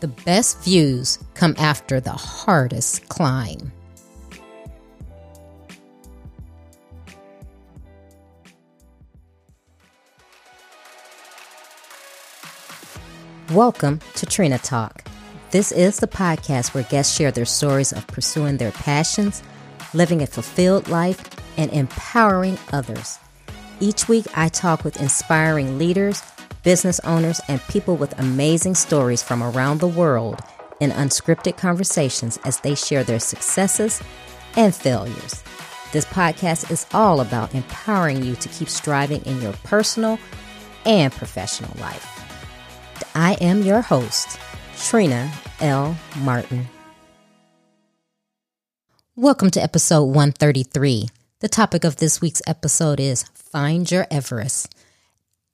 The best views come after the hardest climb. Welcome to Trina Talk. This is the podcast where guests share their stories of pursuing their passions, living a fulfilled life, and empowering others. Each week, I talk with inspiring leaders, business owners, and people with amazing stories from around the world in unscripted conversations as they share their successes and failures. This podcast is all about empowering you to keep striving in your personal and professional life. I am your host, Trina L. Martin. Welcome to episode 133. The topic of this week's episode is Find Your Everest.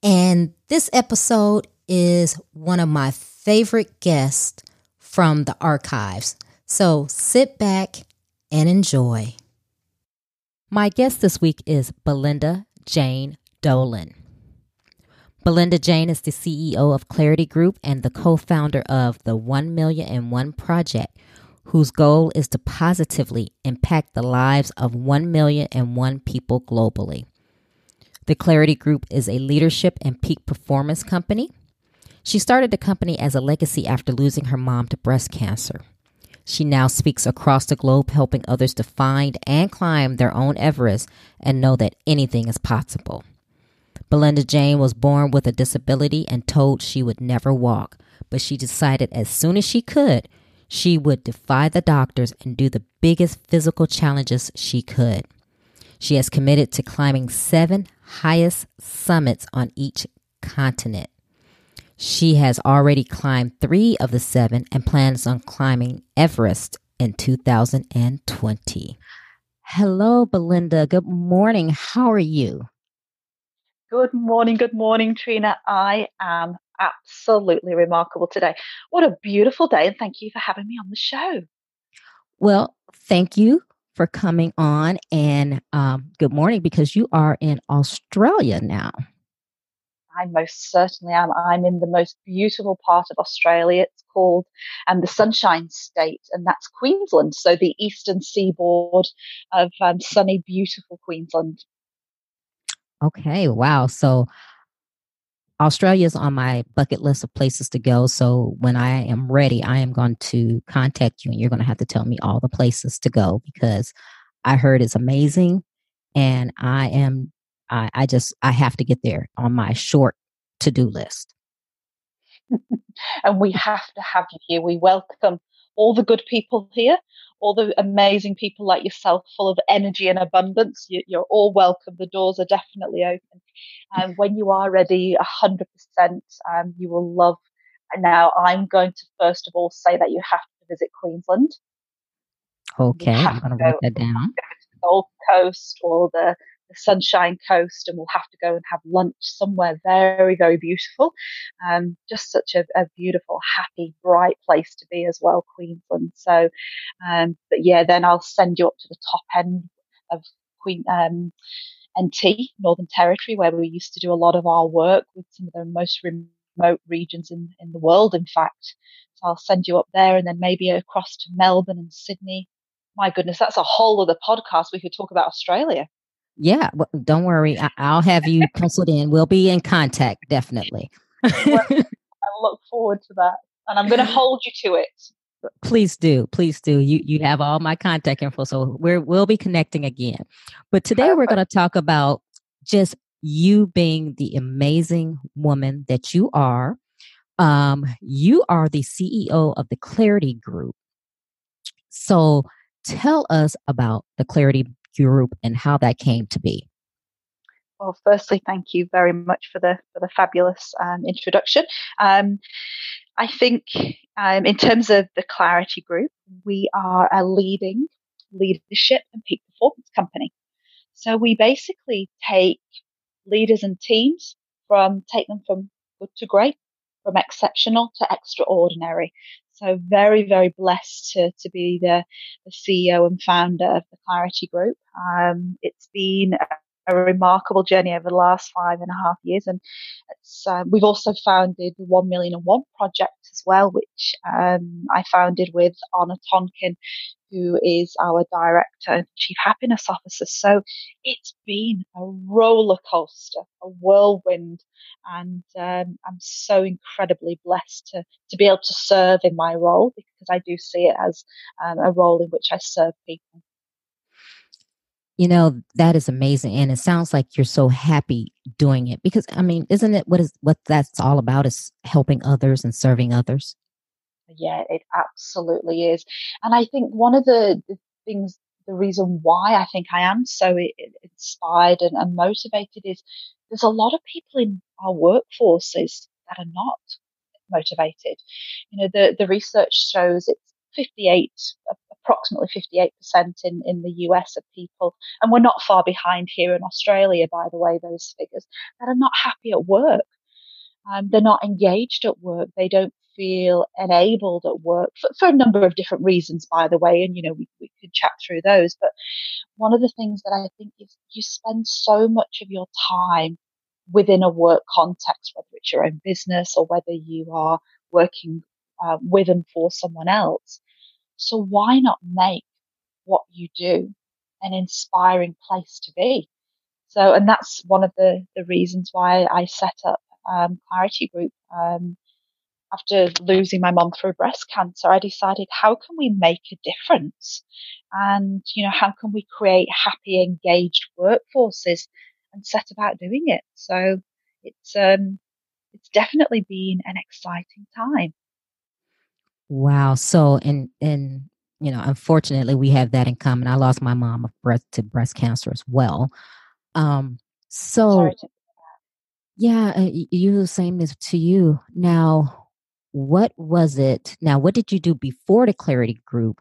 And this episode is one of my favorite guests from the archives. So sit back and enjoy. My guest this week is Belinda Jane Dolan. Belinda Jane is the CEO of Clarity Group and the co founder of the 1 Million and One Project, whose goal is to positively impact the lives of 1 million and one people globally. The Clarity Group is a leadership and peak performance company. She started the company as a legacy after losing her mom to breast cancer. She now speaks across the globe, helping others to find and climb their own Everest and know that anything is possible. Belinda Jane was born with a disability and told she would never walk, but she decided as soon as she could, she would defy the doctors and do the biggest physical challenges she could. She has committed to climbing seven highest summits on each continent. She has already climbed three of the seven and plans on climbing Everest in 2020. Hello, Belinda. Good morning. How are you? Good morning, good morning, Trina. I am absolutely remarkable today. What a beautiful day, and thank you for having me on the show. Well, thank you for coming on, and um, good morning because you are in Australia now. I most certainly am. I'm in the most beautiful part of Australia. It's called um, the Sunshine State, and that's Queensland. So the eastern seaboard of um, sunny, beautiful Queensland. Okay, wow. So Australia is on my bucket list of places to go. So when I am ready, I am going to contact you and you're going to have to tell me all the places to go because I heard it's amazing and I am I, I just I have to get there on my short to-do list. and we have to have you here. We welcome all the good people here all the amazing people like yourself, full of energy and abundance. You, are all welcome. The doors are definitely open. And um, when you are ready, 100%, um, you will love. Now, I'm going to first of all say that you have to visit Queensland. Okay, I'm going to write that down. Gold Coast or the the Sunshine Coast, and we'll have to go and have lunch somewhere very, very beautiful. Um, just such a, a, beautiful, happy, bright place to be as well, Queensland. So, um, but yeah, then I'll send you up to the top end of Queen. Um, NT, Northern Territory, where we used to do a lot of our work with some of the most remote regions in, in the world, in fact. So I'll send you up there and then maybe across to Melbourne and Sydney. My goodness, that's a whole other podcast. We could talk about Australia. Yeah, well, don't worry. I- will have you penciled in. We'll be in contact, definitely. well, I look forward to that. And I'm going to hold you to it. Please do. Please do. You you have all my contact info. So we're we'll be connecting again. But today Perfect. we're going to talk about just you being the amazing woman that you are. Um, you are the CEO of the Clarity Group. So tell us about the Clarity group and how that came to be? Well, firstly, thank you very much for the for the fabulous um, introduction. Um, I think, um, in terms of the Clarity Group, we are a leading leadership and peak performance company. So we basically take leaders and teams from take them from good to great, from exceptional to extraordinary. So very, very blessed to, to be the, the CEO and founder of the Clarity Group. Um, it's been a remarkable journey over the last five and a half years. And uh, we've also founded the One Million and One project as well, which um, I founded with Anna Tonkin, who is our director and chief happiness officer. So it's been a roller coaster, a whirlwind, and um, I'm so incredibly blessed to to be able to serve in my role because I do see it as um, a role in which I serve people. You know, that is amazing. And it sounds like you're so happy doing it because I mean, isn't it what is what that's all about is helping others and serving others? Yeah, it absolutely is. And I think one of the, the things, the reason why I think I am so inspired and, and motivated is there's a lot of people in our workforces that are not motivated. You know, the, the research shows it's 58, approximately 58% in, in the US of people, and we're not far behind here in Australia, by the way, those figures, that are not happy at work. Um, they're not engaged at work. They don't feel enabled at work for, for, a number of different reasons, by the way. And, you know, we, we could chat through those. But one of the things that I think is you spend so much of your time within a work context, whether it's your own business or whether you are working uh, with and for someone else. So why not make what you do an inspiring place to be? So, and that's one of the, the reasons why I set up um, Clarity Group. Um, after losing my mom through breast cancer, I decided how can we make a difference? And, you know, how can we create happy, engaged workforces and set about doing it? So it's, um, it's definitely been an exciting time. Wow. So, and, and, you know, unfortunately, we have that in common. I lost my mom of breast to breast cancer as well. Um, so, yeah, uh, you saying this to you. Now, what was it? Now, what did you do before the Clarity Group,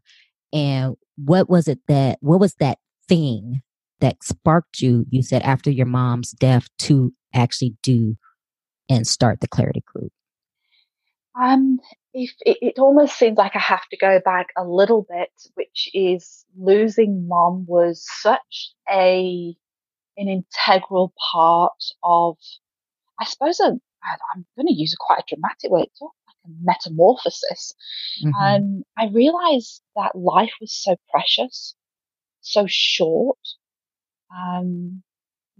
and what was it that? What was that thing that sparked you? You said after your mom's death to actually do and start the Clarity Group. Um, if it, it, almost seems like I have to go back a little bit, which is losing mom was such a an integral part of, I suppose, I'm going to use a quite a dramatic word, it's like a metamorphosis. Mm-hmm. Um, I realized that life was so precious, so short. Um,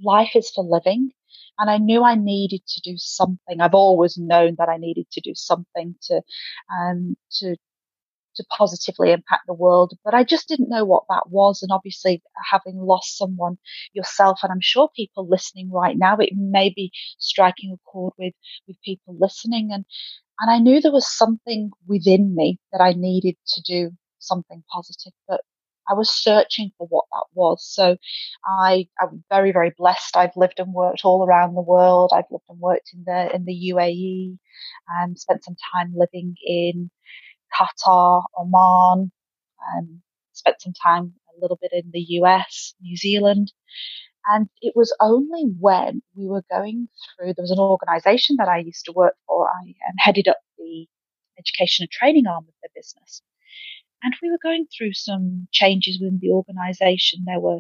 life is for living. And I knew I needed to do something. I've always known that I needed to do something to, um, to, to positively impact the world, but I just didn't know what that was. And obviously, having lost someone yourself, and I'm sure people listening right now, it may be striking a chord with with people listening, and and I knew there was something within me that I needed to do something positive, but I was searching for what that was. So I, I'm very, very blessed. I've lived and worked all around the world. I've lived and worked in the in the UAE, and spent some time living in Qatar, Oman, and spent some time a little bit in the US, New Zealand. And it was only when we were going through, there was an organization that I used to work for. I um, headed up the education and training arm of their business. And we were going through some changes within the organization. There were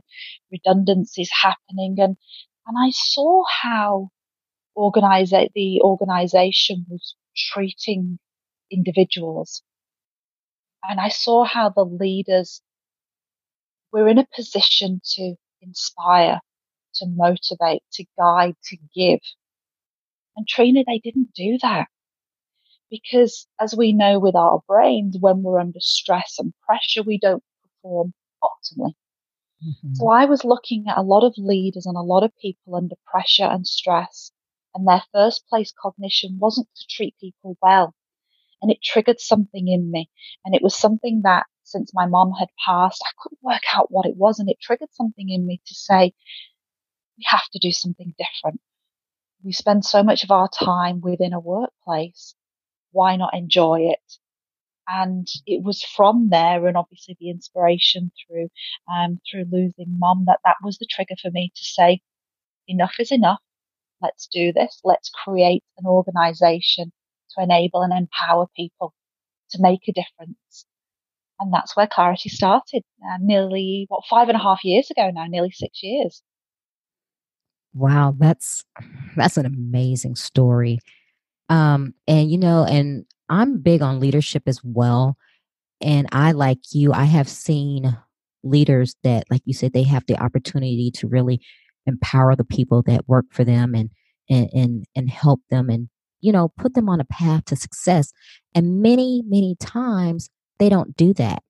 redundancies happening and, and I saw how organize, the organization was treating individuals. And I saw how the leaders were in a position to inspire, to motivate, to guide, to give. And Trina, they didn't do that because as we know with our brains, when we're under stress and pressure, we don't perform optimally. Mm-hmm. So I was looking at a lot of leaders and a lot of people under pressure and stress, and their first place cognition wasn't to treat people well. And it triggered something in me. And it was something that since my mom had passed, I couldn't work out what it was. And it triggered something in me to say, we have to do something different. We spend so much of our time within a workplace why not enjoy it? And it was from there, and obviously the inspiration through um, through losing mom, that that was the trigger for me to say, enough is enough. Let's do this. Let's create an organisation to enable and empower people to make a difference. And that's where Clarity started, uh, nearly what five and a half years ago now, nearly six years. Wow, that's that's an amazing story. Um, and you know, and I'm big on leadership as well. And I, like you, I have seen leaders that, like you said, they have the opportunity to really empower the people that work for them and and and, and help them and you know put them on a path to success. And many, many times they don't do that.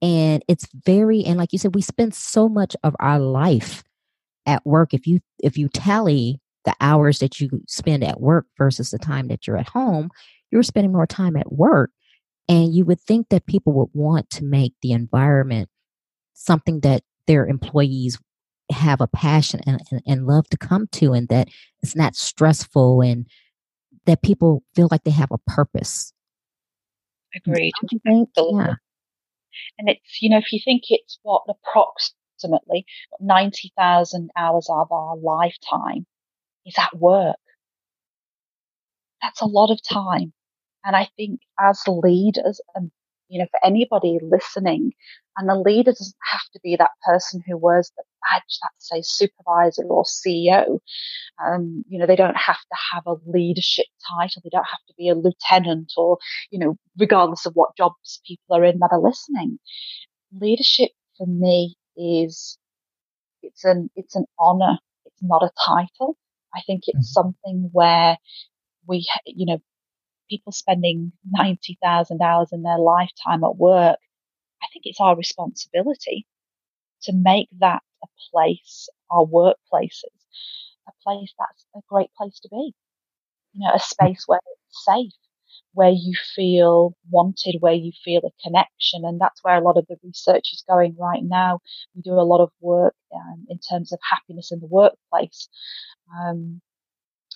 And it's very and like you said, we spend so much of our life at work. If you if you tally the hours that you spend at work versus the time that you're at home, you're spending more time at work. And you would think that people would want to make the environment something that their employees have a passion and, and, and love to come to, and that it's not stressful and that people feel like they have a purpose. Agreed. Yeah. And it's, you know, if you think it's what approximately 90,000 hours of our lifetime is at work. That's a lot of time. And I think as leaders, and you know, for anybody listening, and the leader doesn't have to be that person who wears the badge that says supervisor or CEO. Um, you know, they don't have to have a leadership title. They don't have to be a lieutenant or, you know, regardless of what jobs people are in that are listening. Leadership for me is, it's an, it's an honor. It's not a title. I think it's mm-hmm. something where we, you know, people spending 90,000 hours in their lifetime at work, I think it's our responsibility to make that a place, our workplaces, a place that's a great place to be. You know, a space where it's safe, where you feel wanted, where you feel a connection. And that's where a lot of the research is going right now. We do a lot of work um, in terms of happiness in the workplace. Um,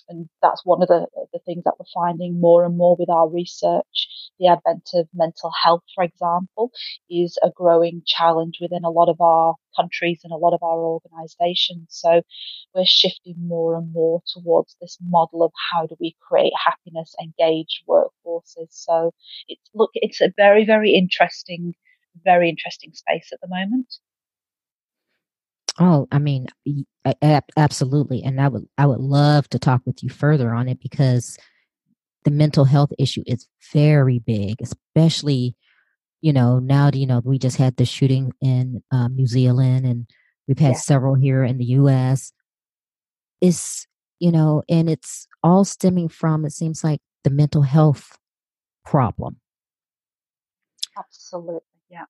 and that's one of the, the things that we're finding more and more with our research. The advent of mental health, for example, is a growing challenge within a lot of our countries and a lot of our organizations. So we're shifting more and more towards this model of how do we create happiness, engaged workforces. So it's, look, it's a very, very interesting, very interesting space at the moment. Oh, I mean, absolutely, and I would I would love to talk with you further on it because the mental health issue is very big, especially you know now you know we just had the shooting in um, New Zealand and we've had yeah. several here in the U.S. It's you know, and it's all stemming from it seems like the mental health problem. Absolutely, yeah.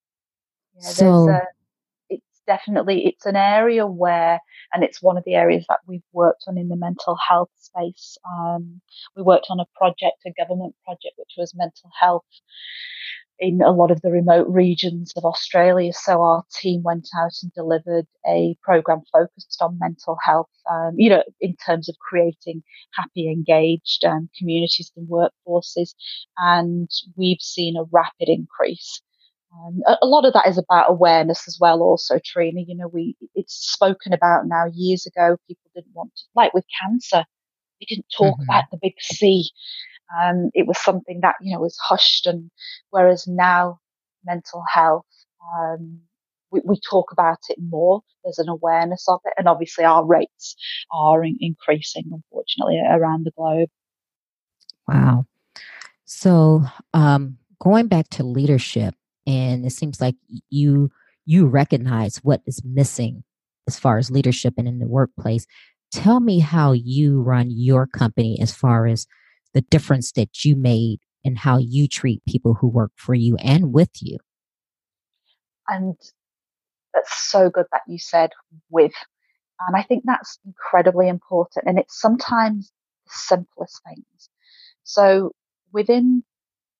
yeah so definitely it's an area where and it's one of the areas that we've worked on in the mental health space um, we worked on a project a government project which was mental health in a lot of the remote regions of Australia. So our team went out and delivered a program focused on mental health, um, you know, in terms of creating happy, engaged um, communities and workforces. And we've seen a rapid increase um, a, lot of that is about awareness as well. Also, Trina, you know, we it's spoken about now. Years ago, people didn't want to, like with cancer, we didn't talk mm-hmm. about the big C. Um, it was something that you know was hushed, and whereas now, mental health, um, we, we, talk about it more. There's an awareness of it, and obviously our rates are in, increasing, unfortunately, around the globe. Wow. So, um, going back to leadership, and it seems like you you recognize what is missing as far as leadership and in the workplace. Tell me how you run your company as far as the difference that you made and how you treat people who work for you and with you. And that's so good that you said with and i think that's incredibly important and it's sometimes the simplest things. So within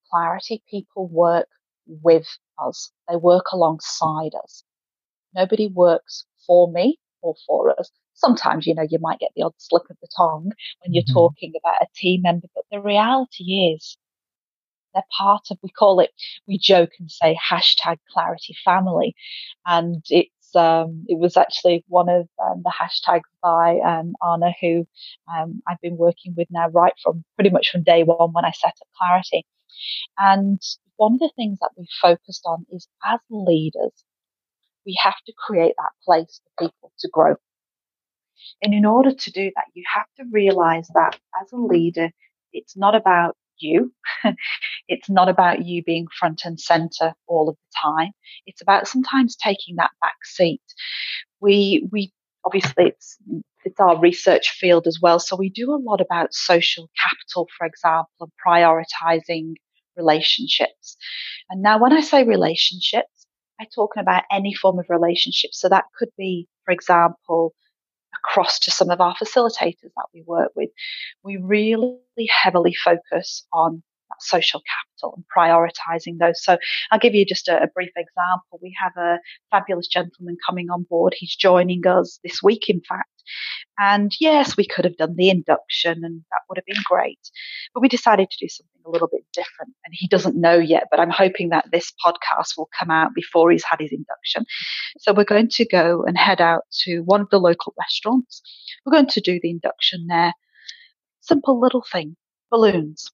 clarity people work with us. They work alongside us. Nobody works for me or for us. Sometimes, you know, you might get the odd slip of the tongue when you're mm-hmm. talking about a team member, but the reality is they're part of, we call it, we joke and say hashtag clarity family. And it's, um, it was actually one of um, the hashtags by um, Anna, who um, I've been working with now right from pretty much from day one when I set up Clarity. And one of the things that we focused on is as leaders, we have to create that place for people to grow. And in order to do that, you have to realize that as a leader, it's not about you. it's not about you being front and center all of the time. It's about sometimes taking that back seat. We, we, obviously it's, it's our research field as well. So we do a lot about social capital, for example, and prioritizing relationships. And now when I say relationships, I'm talking about any form of relationship. So that could be, for example, across to some of our facilitators that we work with. We really heavily focus on that social capital and prioritizing those. So I'll give you just a, a, brief example. We have a fabulous gentleman coming on board. He's joining us this week, in fact. And yes, we could have done the induction and that would have been great. But we decided to do something a little bit different. And he doesn't know yet, but I'm hoping that this podcast will come out before he's had his induction. So we're going to go and head out to one of the local restaurants. We're going to do the induction there. Simple little thing balloons.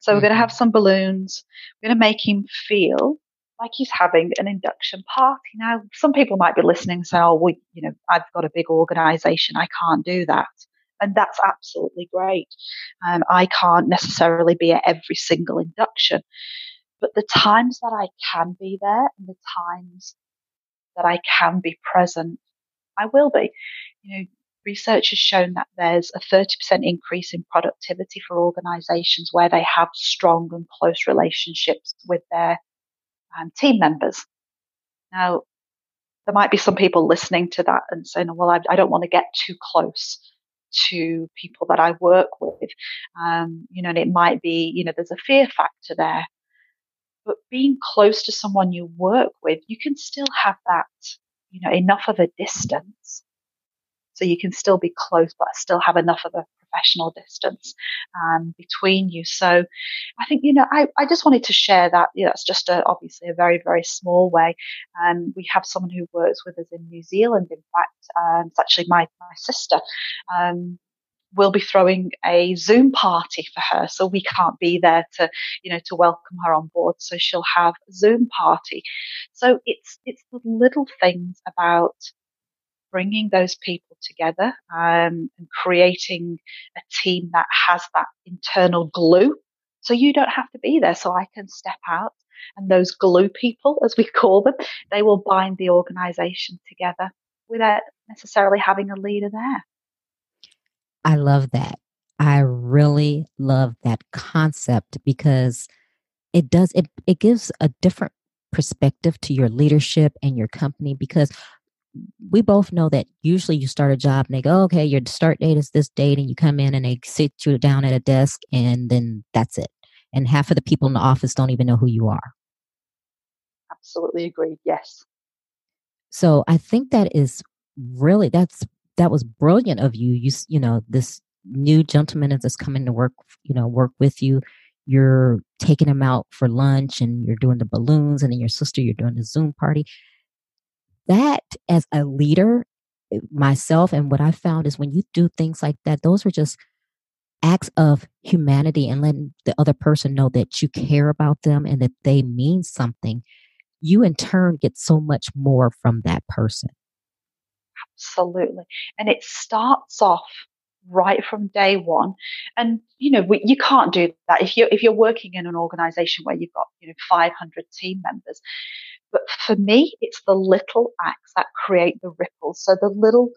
So we're going to mm-hmm. have some balloons. We're going to make him feel like he's having an induction party. Now, some people might be listening and say, oh, well, you know, I've got a big organization. I can't do that. And that's absolutely great. Um, I can't necessarily be at every single induction, but the times that I can be there and the times that I can be present, I will be. You know, research has shown that there's a 30% increase in productivity for organizations where they have strong and close relationships with their um, team members. Now, there might be some people listening to that and saying, well, I, I don't want to get too close to people that I work with. Um, you know, and it might be, you know, there's a fear factor there. But being close to someone you work with, you can still have that, you know, enough of a distance so you can still be close, but still have enough of a professional distance um, between you. So I think, you know, I, I just wanted to share that. You know, it's just a, obviously a very, very small way. Um, we have someone who works with us in New Zealand. In fact, um, it's actually my, my sister. Um, we'll be throwing a Zoom party for her. So we can't be there to, you know, to welcome her on board. So she'll have a Zoom party. So it's, it's the little things about bringing those people together um, and creating a team that has that internal glue. So you don't have to be there. So I can step out and those glue people, as we call them, they will bind the organization together without necessarily having a leader there. I love that. I really love that concept because it does it it gives a different perspective to your leadership and your company because we both know that usually you start a job and they go, okay, your start date is this date, and you come in and they sit you down at a desk, and then that's it. And half of the people in the office don't even know who you are. Absolutely agreed. Yes. So I think that is really that's that was brilliant of you. You you know this new gentleman is just coming to work you know work with you. You're taking him out for lunch and you're doing the balloons, and then your sister you're doing the Zoom party that as a leader eh, myself and what i found is when you do things like that those are just acts of humanity and letting the other person know that you care about them and that they mean something you in turn get so much more from that person. Absolutely. And it starts off right from day one. And you know we, you can't do that. If you're if you're working in an organization where you've got you know 500 team members but for me, it's the little acts that create the ripples. So the little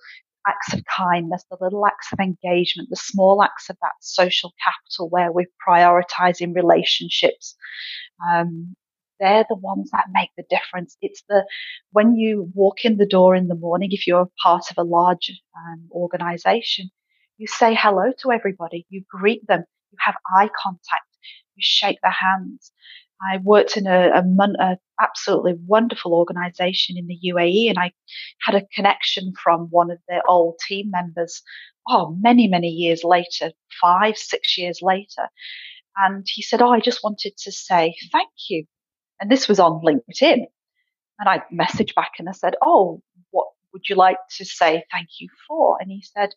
acts of kindness, the little acts of engagement, the small acts of that social capital where we're prioritizing relationships. Um, they're the ones that make the difference. It's the when you walk in the door in the morning, if you're part of a large um, organization, you say hello to everybody, you greet them, you have eye contact, you shake their hands. I worked in a, a, a, absolutely wonderful organization in the UAE, and I had a connection from one of their old team members. Oh, many many years later, five six years later, and he said, "Oh, I just wanted to say thank you," and this was on LinkedIn, and I messaged back and I said, "Oh, what would you like to say thank you for?" And he said,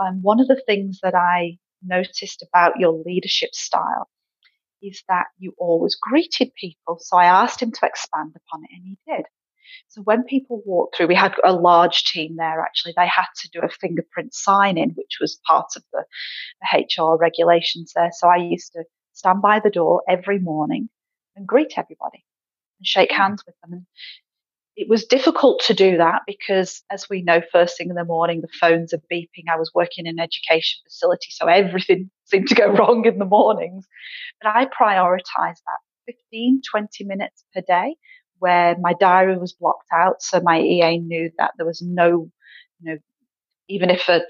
um, "One of the things that I noticed about your leadership style." Is that you always greeted people. So I asked him to expand upon it, and he did. So when people walked through, we had a large team there actually. They had to do a fingerprint sign in, which was part of the, the HR regulations there. So I used to stand by the door every morning and greet everybody and shake hmm. hands with them. And it was difficult to do that because, as we know, first thing in the morning, the phones are beeping. I was working in an education facility, so everything seemed to go wrong in the mornings. But I prioritized that 15, 20 minutes per day where my diary was blocked out. So my EA knew that there was no, you know, even if a,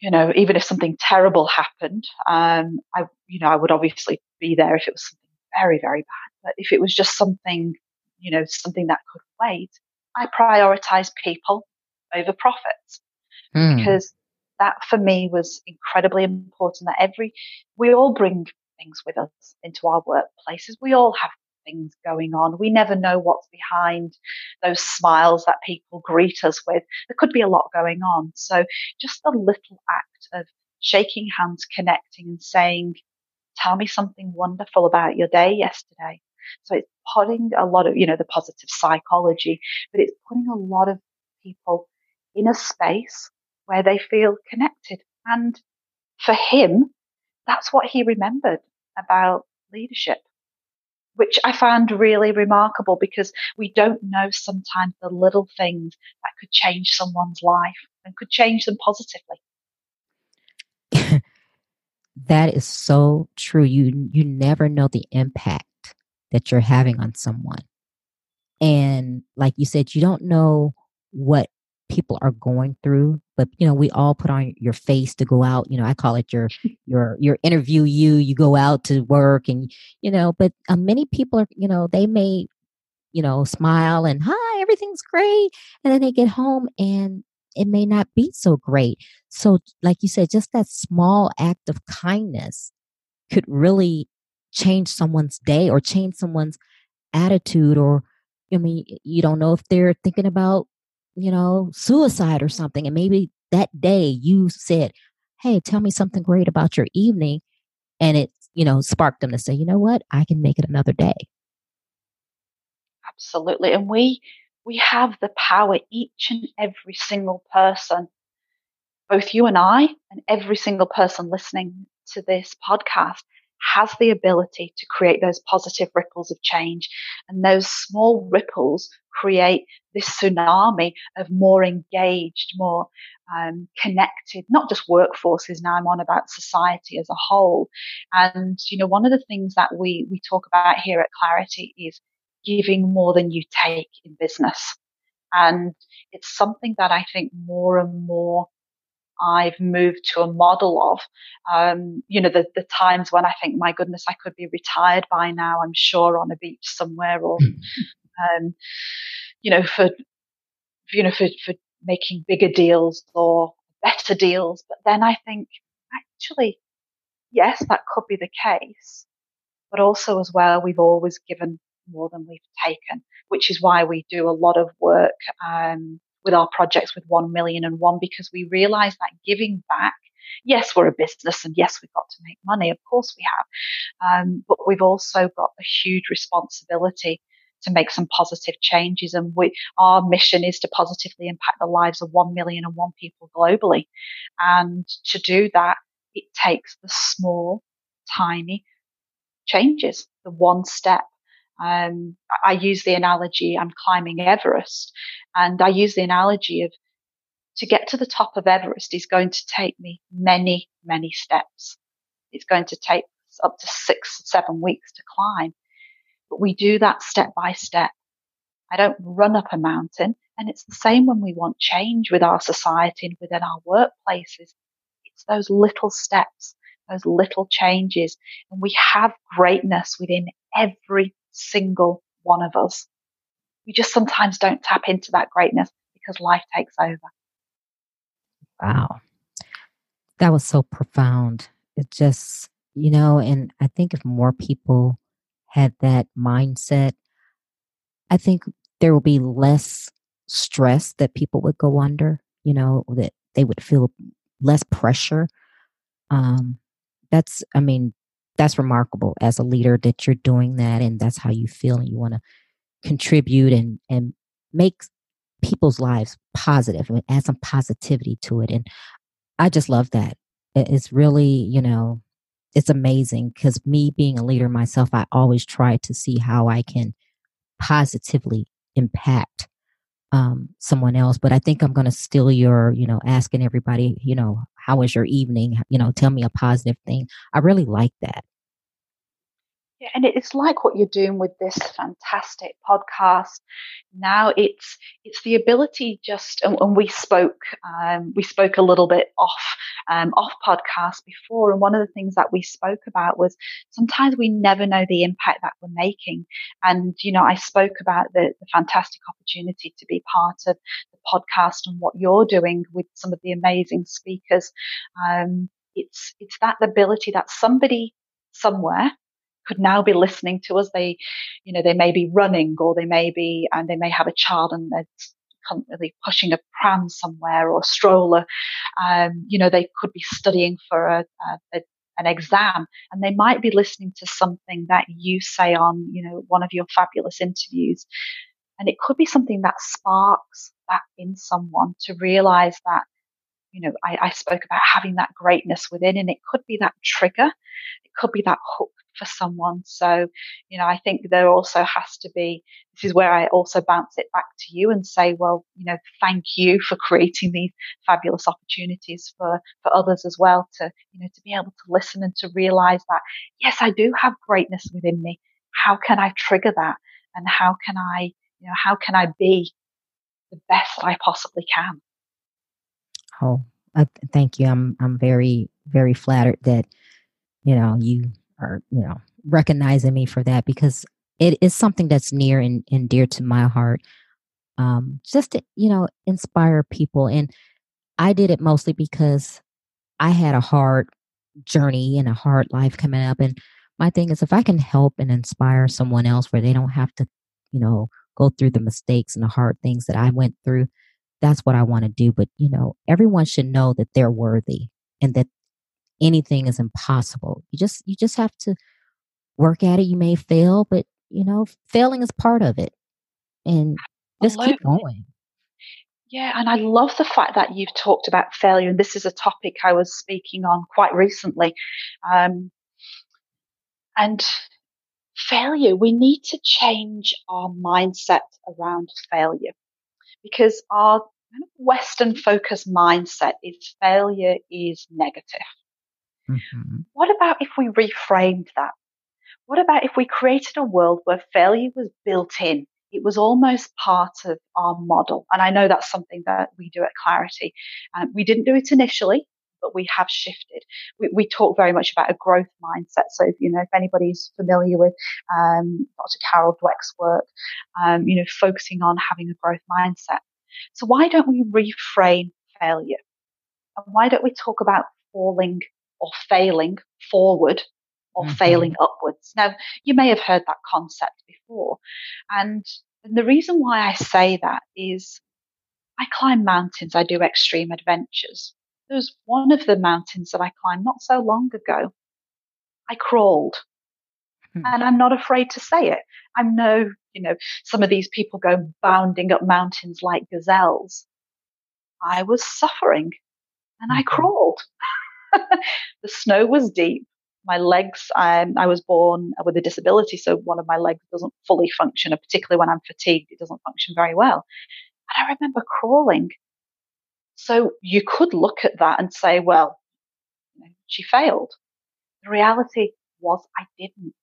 you know, even if something terrible happened, um, I, you know, I would obviously be there if it was something very, very bad. But if it was just something, you know, something that could wait, I prioritize people over profits mm. because that for me was incredibly important that every, we all bring things with us into our workplaces. We all have things going on. We never know what's behind those smiles that people greet us with. There could be a lot going on. So just a little act of shaking hands, connecting and saying, tell me something wonderful about your day yesterday. So it's putting a lot of, you know, the positive psychology, but it's putting a lot of people in a space where they feel connected. And for him, that's what he remembered about leadership which I found really remarkable because we don't know sometimes the little things that could change someone's life and could change them positively. that is so true. You you never know the impact that you're having on someone. And like you said, you don't know what people are going through but you know we all put on your face to go out you know i call it your your your interview you you go out to work and you know but uh, many people are you know they may you know smile and hi everything's great and then they get home and it may not be so great so like you said just that small act of kindness could really change someone's day or change someone's attitude or I mean, you don't know if they're thinking about you know, suicide or something. And maybe that day you said, Hey, tell me something great about your evening. And it, you know, sparked them to say, you know what, I can make it another day. Absolutely. And we, we have the power, each and every single person, both you and I, and every single person listening to this podcast has the ability to create those positive ripples of change. And those small ripples create this tsunami of more engaged, more um, connected, not just workforces. Now I'm on about society as a whole. And, you know, one of the things that we, we talk about here at Clarity is giving more than you take in business. And it's something that I think more and more I've moved to a model of. Um, you know, the, the times when I think, my goodness, I could be retired by now, I'm sure on a beach somewhere or, um, you know, for, you know, for, for making bigger deals or better deals. But then I think, actually, yes, that could be the case. But also as well, we've always given more than we've taken, which is why we do a lot of work um, with our projects with 1 million and one because we realize that giving back yes, we're a business and yes, we've got to make money. Of course we have. Um, but we've also got a huge responsibility to make some positive changes. And we, our mission is to positively impact the lives of 1 million and one people globally. And to do that, it takes the small, tiny changes, the one step um, I use the analogy I'm climbing Everest, and I use the analogy of to get to the top of Everest is going to take me many, many steps. It's going to take up to six, seven weeks to climb. But we do that step by step. I don't run up a mountain. And it's the same when we want change with our society and within our workplaces. It's those little steps, those little changes. And we have greatness within every single one of us. We just sometimes don't tap into that greatness because life takes over. Wow. That was so profound. It just, you know, and I think if more people had that mindset, I think there will be less stress that people would go under, you know, that they would feel less pressure. Um, that's, I mean, that's remarkable as a leader that you're doing that and that's how you feel and you want to contribute and and make people's lives positive and add some positivity to it. And I just love that. It's really, you know, it's amazing because me being a leader myself, I always try to see how I can positively impact um, someone else. But I think I'm going to steal your, you know, asking everybody, you know, how was your evening? You know, tell me a positive thing. I really like that. Yeah, and it's like what you're doing with this fantastic podcast. Now it's it's the ability just, and, and we spoke um, we spoke a little bit off um, off podcast before, and one of the things that we spoke about was sometimes we never know the impact that we're making. And you know, I spoke about the, the fantastic opportunity to be part of the podcast and what you're doing with some of the amazing speakers. Um, it's it's that ability that somebody somewhere could now be listening to us. They, you know, they may be running or they may be, and they may have a child and they're constantly pushing a pram somewhere or a stroller. Um, you know, they could be studying for a, a, a an exam and they might be listening to something that you say on, you know, one of your fabulous interviews. And it could be something that sparks that in someone to realize that, you know, I, I spoke about having that greatness within and it could be that trigger. It could be that hook for someone. So, you know, I think there also has to be, this is where I also bounce it back to you and say, well, you know, thank you for creating these fabulous opportunities for, for others as well to, you know, to be able to listen and to realize that, yes, I do have greatness within me. How can I trigger that? And how can I, you know, how can I be the best I possibly can? Oh, uh, thank you. I'm, I'm very, very flattered that, you know, you are, you know, recognizing me for that because it is something that's near and, and dear to my heart. Um, just to, you know, inspire people. And I did it mostly because I had a hard journey and a hard life coming up. And my thing is, if I can help and inspire someone else where they don't have to, you know, go through the mistakes and the hard things that I went through, that's what I want to do. But, you know, everyone should know that they're worthy and that anything is impossible. You just you just have to work at it. You may fail, but you know, failing is part of it. And just keep going. Yeah, and I love the fact that you've talked about failure, and this is a topic I was speaking on quite recently. Um, and failure, we need to change our mindset around failure because our Western focused mindset is failure is negative. Mm-hmm. What about if we reframed that? What about if we created a world where failure was built in? It was almost part of our model. And I know that's something that we do at Clarity. Um, we didn't do it initially, but we have shifted. We, we, talk very much about a growth mindset. So, you know, if anybody's familiar with um, Dr. Carol Dweck's work, um, you know, focusing on having a growth mindset. So, why don't we reframe failure? And why don't we talk about falling or failing forward or mm-hmm. failing upwards. Now, you may have heard that concept before. And, and the reason why I say that is I climb mountains, I do extreme adventures. There was one of the mountains that I climbed not so long ago. I crawled. Hmm. And I'm not afraid to say it. I know, you know, some of these people go bounding up mountains like gazelles. I was suffering and I mm-hmm. crawled. the snow was deep. My legs, um, I was born with a disability, so one of my legs doesn't fully function, and particularly when I'm fatigued, it doesn't function very well. And I remember crawling. So you could look at that and say, well, she failed. The reality was I didn't.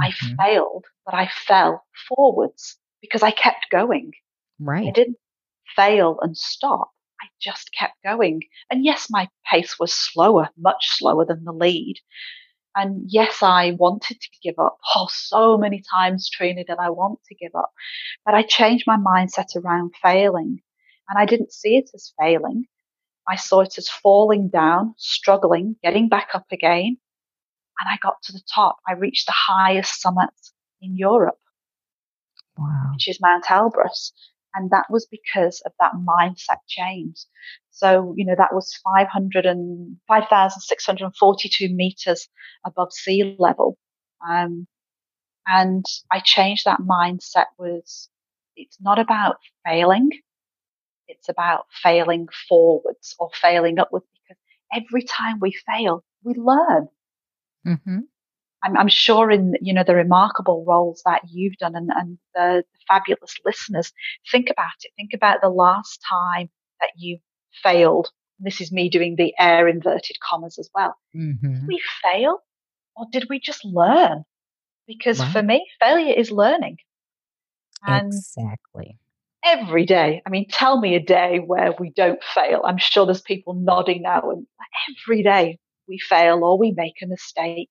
Mm-hmm. I failed, but I fell forwards because I kept going. Right. I didn't fail and stop. I just kept going. And yes, my pace was slower, much slower than the lead. And yes, I wanted to give up. Oh, so many times, Trina, did I want to give up. But I changed my mindset around failing. And I didn't see it as failing. I saw it as falling down, struggling, getting back up again. And I got to the top. I reached the highest summit in Europe, wow. which is Mount Elbrus. And that was because of that mindset change. So, you know, that was 500 and 5,642 meters above sea level. Um, and I changed that mindset was it's not about failing. It's about failing forwards or failing upwards because every time we fail, we learn. Mm-hmm. I'm, I'm, sure in you know the remarkable roles that you've done and, and the, the fabulous listeners, think about it. Think about the last time that you failed. This is me doing the air inverted commas as well. Mm-hmm. Did we fail or did we just learn? Because wow. for me, failure is learning. And exactly. Every day. I mean, tell me a day where we don't fail. I'm sure there's people nodding now. And every day we fail or we make a mistake.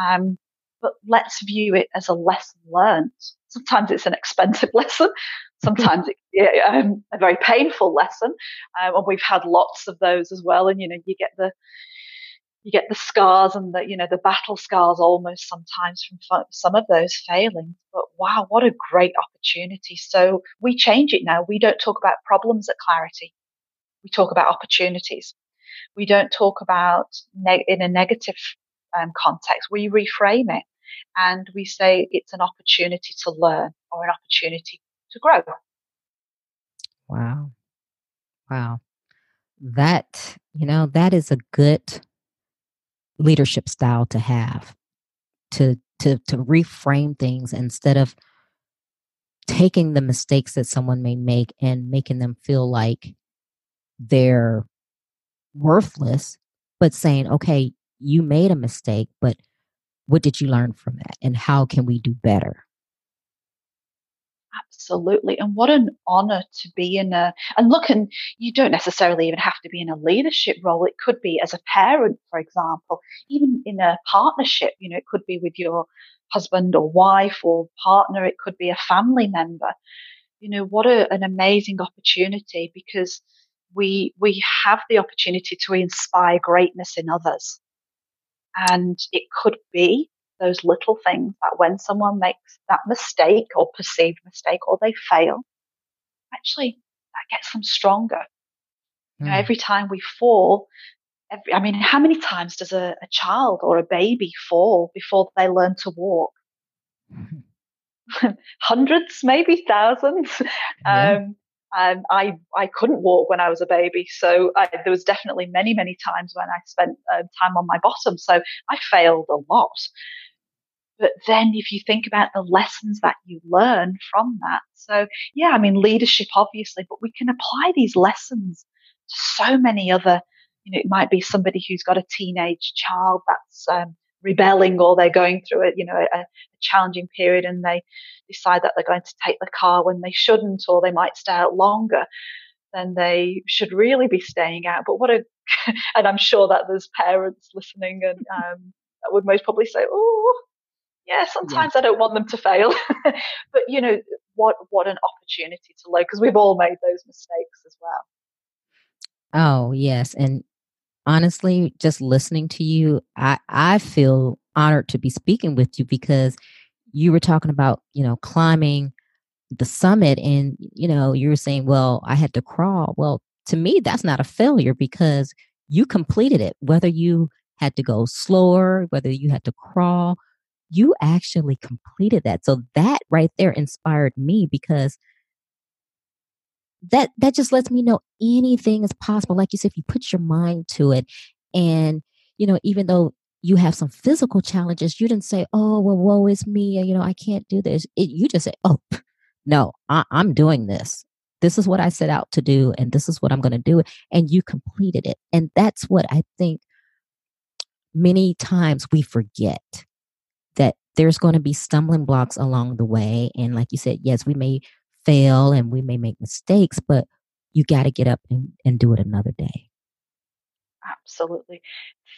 Um, but let's view it as a lesson learned. Sometimes it's an expensive lesson. Sometimes it's um, a very painful lesson. Um, and we've had lots of those as well. And, you know, you get the, you get the scars and the you know the battle scars almost sometimes from some of those failings but wow what a great opportunity. So we change it now. We don't talk about problems at clarity. We talk about opportunities. We don't talk about neg- in a negative um, context. We reframe it and we say it's an opportunity to learn or an opportunity to grow. Wow. Wow. That you know that is a good leadership style to have to to to reframe things instead of taking the mistakes that someone may make and making them feel like they're worthless but saying okay you made a mistake but what did you learn from that? And how can we do better Absolutely. And what an honor to be in a, and look, and you don't necessarily even have to be in a leadership role. It could be as a parent, for example, even in a partnership, you know, it could be with your husband or wife or partner. It could be a family member. You know, what a, an amazing opportunity because we, we have the opportunity to inspire greatness in others. And it could be those little things that when someone makes that mistake or perceived mistake or they fail, actually that gets them stronger. Mm. You know, hmm. every time we fall, every, I mean, how many times does a, a, child or a baby fall before they learn to walk? Hundreds, maybe thousands. Yeah. Um, and I I couldn't walk when I was a baby, so I, there was definitely many many times when I spent uh, time on my bottom. So I failed a lot, but then if you think about the lessons that you learn from that, so yeah, I mean, leadership obviously, but we can apply these lessons to so many other, you know, it might be somebody who's got a teenage child that's um, rebelling or they're going through a, you know, a, a challenging period and they decide that they're going to take the car when they shouldn't or they might stay out longer then they should really be staying out. But what a, and I'm sure that there's parents listening and um, that would most probably say, oh, yeah, sometimes yeah. I don't want them to fail, but you know what? What an opportunity to learn because we've all made those mistakes as well. Oh yes, and honestly, just listening to you, I I feel honored to be speaking with you because you were talking about you know climbing the summit, and you know you were saying, well, I had to crawl. Well, to me, that's not a failure because you completed it, whether you had to go slower, whether you had to crawl you actually completed that. So that right there inspired me because that that just lets me know anything is possible. Like you said, if you put your mind to it, and you know, even though you have some physical challenges, you didn't say, "Oh, well, woe is me," you know, I can't do this. It, you just say, "Oh, no, I, I'm doing this. This is what I set out to do, and this is what I'm going to do." And you completed it, and that's what I think many times we forget there's going to be stumbling blocks along the way. And like you said, yes, we may fail and we may make mistakes, but you got to get up and, and do it another day. Absolutely.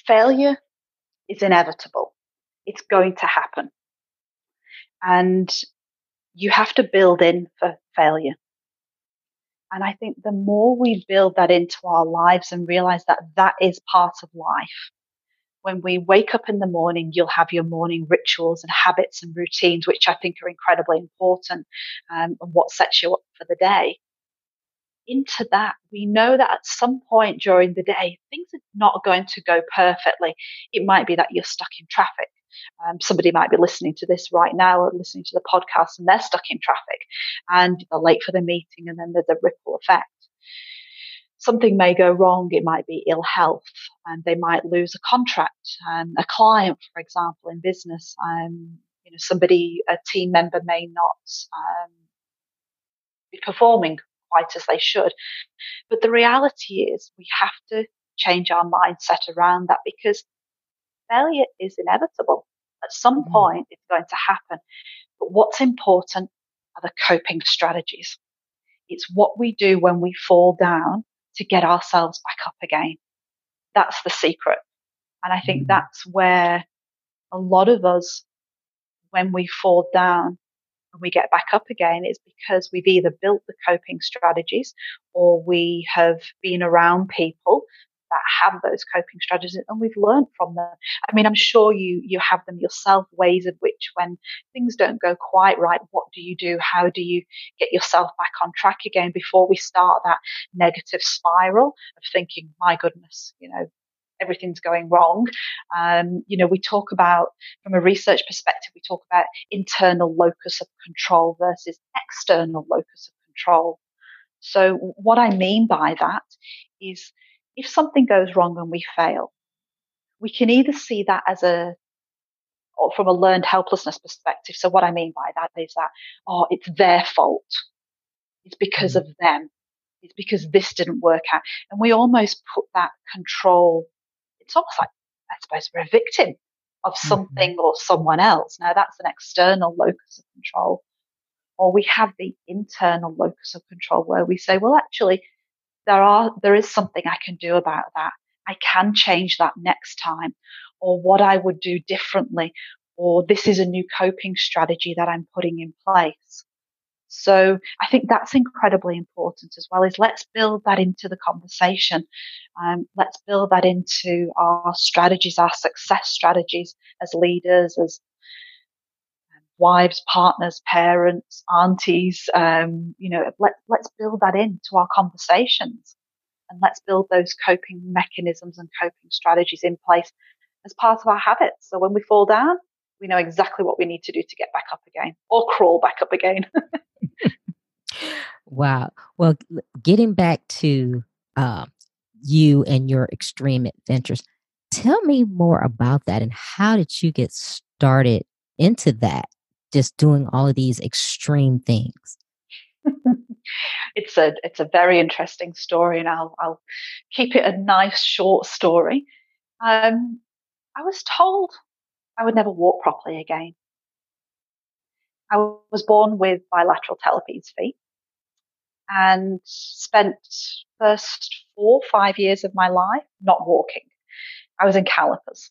Failure is inevitable, it's going to happen. And you have to build in for failure. And I think the more we build that into our lives and realize that that is part of life, when we wake up in the morning, you'll have your morning rituals and habits and routines, which I think are incredibly important um, and what sets you up for the day. Into that, we know that at some point during the day, things are not going to go perfectly. It might be that you're stuck in traffic. Um, somebody might be listening to this right now or listening to the podcast and they're stuck in traffic and they're late for the meeting and then there's a ripple effect. Something may go wrong. It might be ill health and they might lose a contract. Um, a client, for example, in business, um, you know, somebody, a team member may not um, be performing quite as they should. But the reality is we have to change our mindset around that because failure is inevitable. At some mm-hmm. point, it's going to happen. But what's important are the coping strategies. It's what we do when we fall down to get ourselves back up again. That's the secret. And I think mm-hmm. that's where a lot of us, when we fall down, and we get back up again, it's because we've either built the coping strategies or we have been around people that have those coping strategies and we've learned from them. I mean, I'm sure you, you have them yourself, ways of which when things don't go quite right, what do you do? How do you get yourself back on track again before we start that negative spiral of thinking, my goodness, you know, everything's going wrong. Um, you know, we talk about, from a research perspective, we talk about internal locus of control versus external locus of control. So what I mean by that is if something goes wrong and we fail, we can either see that as a or from a learned helplessness perspective. So what I mean by that is that, oh, it's their fault. It's because mm. of them. It's because this didn't work out. And we almost put that control, it's almost like, I suppose we're a victim of mm-hmm. something mm-hmm. or someone else. Now that's an external locus of control. Or we have the internal locus of control where we say, well, actually, there are, there is something I can do about that. I can change that next time or what I would do differently or this is a new coping strategy that I'm putting in place. So I think that's incredibly important as well is let's build that into the conversation. Um, let's build that into our strategies, our success strategies as leaders, as wives, partners, parents, aunties, um, you know, let, let's build that into our conversations and let's build those coping mechanisms and coping strategies in place as part of our habits. So when we fall down, we know exactly what we need to do to get back up again or crawl back up again. wow. Well, getting back to uh, you and your extreme adventures, tell me more about that and how did you get started into that? Just doing all of these extreme things? it's a it's a very interesting story, and I'll I'll keep it a nice short story. Um, I was told I would never walk properly again. I was born with bilateral talipes feet and spent first four five years of my life not walking. I was in calipers.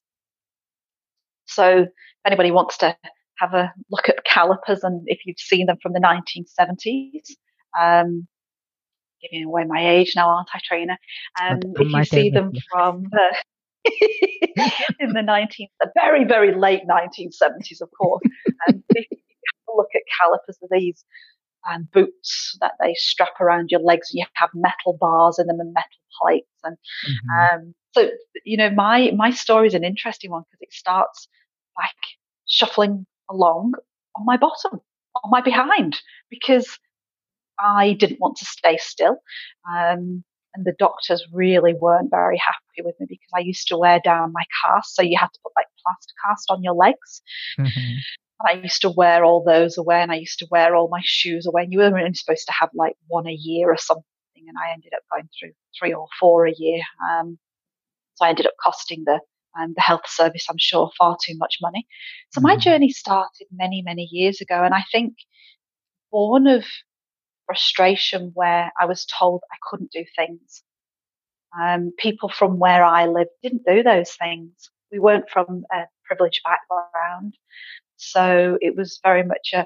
So if anybody wants to have a look at calipers and if you've seen them from the 1970s. Um, giving away my age now, aren't I, Trina? Um, if you see them from the in the 19, the very, very late 1970s, of course. Um, if you have a look at calipers, of these um, boots that they strap around your legs, and you have metal bars in them and metal plates. And mm-hmm. um, so, you know, my my story is an interesting one because it starts like shuffling along on my bottom, on my behind, because I didn't want to stay still. Um, and the doctors really weren't very happy with me because I used to wear down my cast. So you had to put like plaster cast on your legs. Mm-hmm. And I used to wear all those away and I used to wear all my shoes away. And you were only supposed to have like one a year or something. And I ended up going through three or four a year. Um, so I ended up costing the and the health service, I'm sure, far too much money. So my mm-hmm. journey started many, many years ago. And I think born of frustration where I was told I couldn't do things. Um, people from where I lived didn't do those things. We weren't from a privileged background. So it was very much a,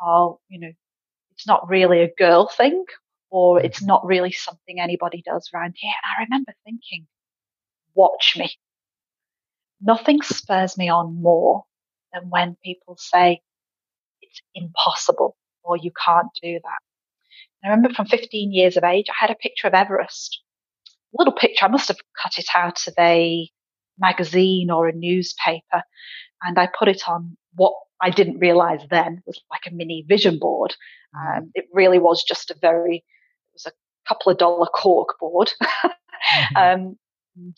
oh, you know, it's not really a girl thing or it's mm-hmm. not really something anybody does around here. And I remember thinking, watch me. Nothing spurs me on more than when people say it's impossible or you can't do that. I remember from 15 years of age, I had a picture of Everest. A little picture. I must have cut it out of a magazine or a newspaper. and I put it on what I didn't realize then was like a mini vision board. Mm. Um, it really was just a very, it was a couple of dollar cork board. mm-hmm. um,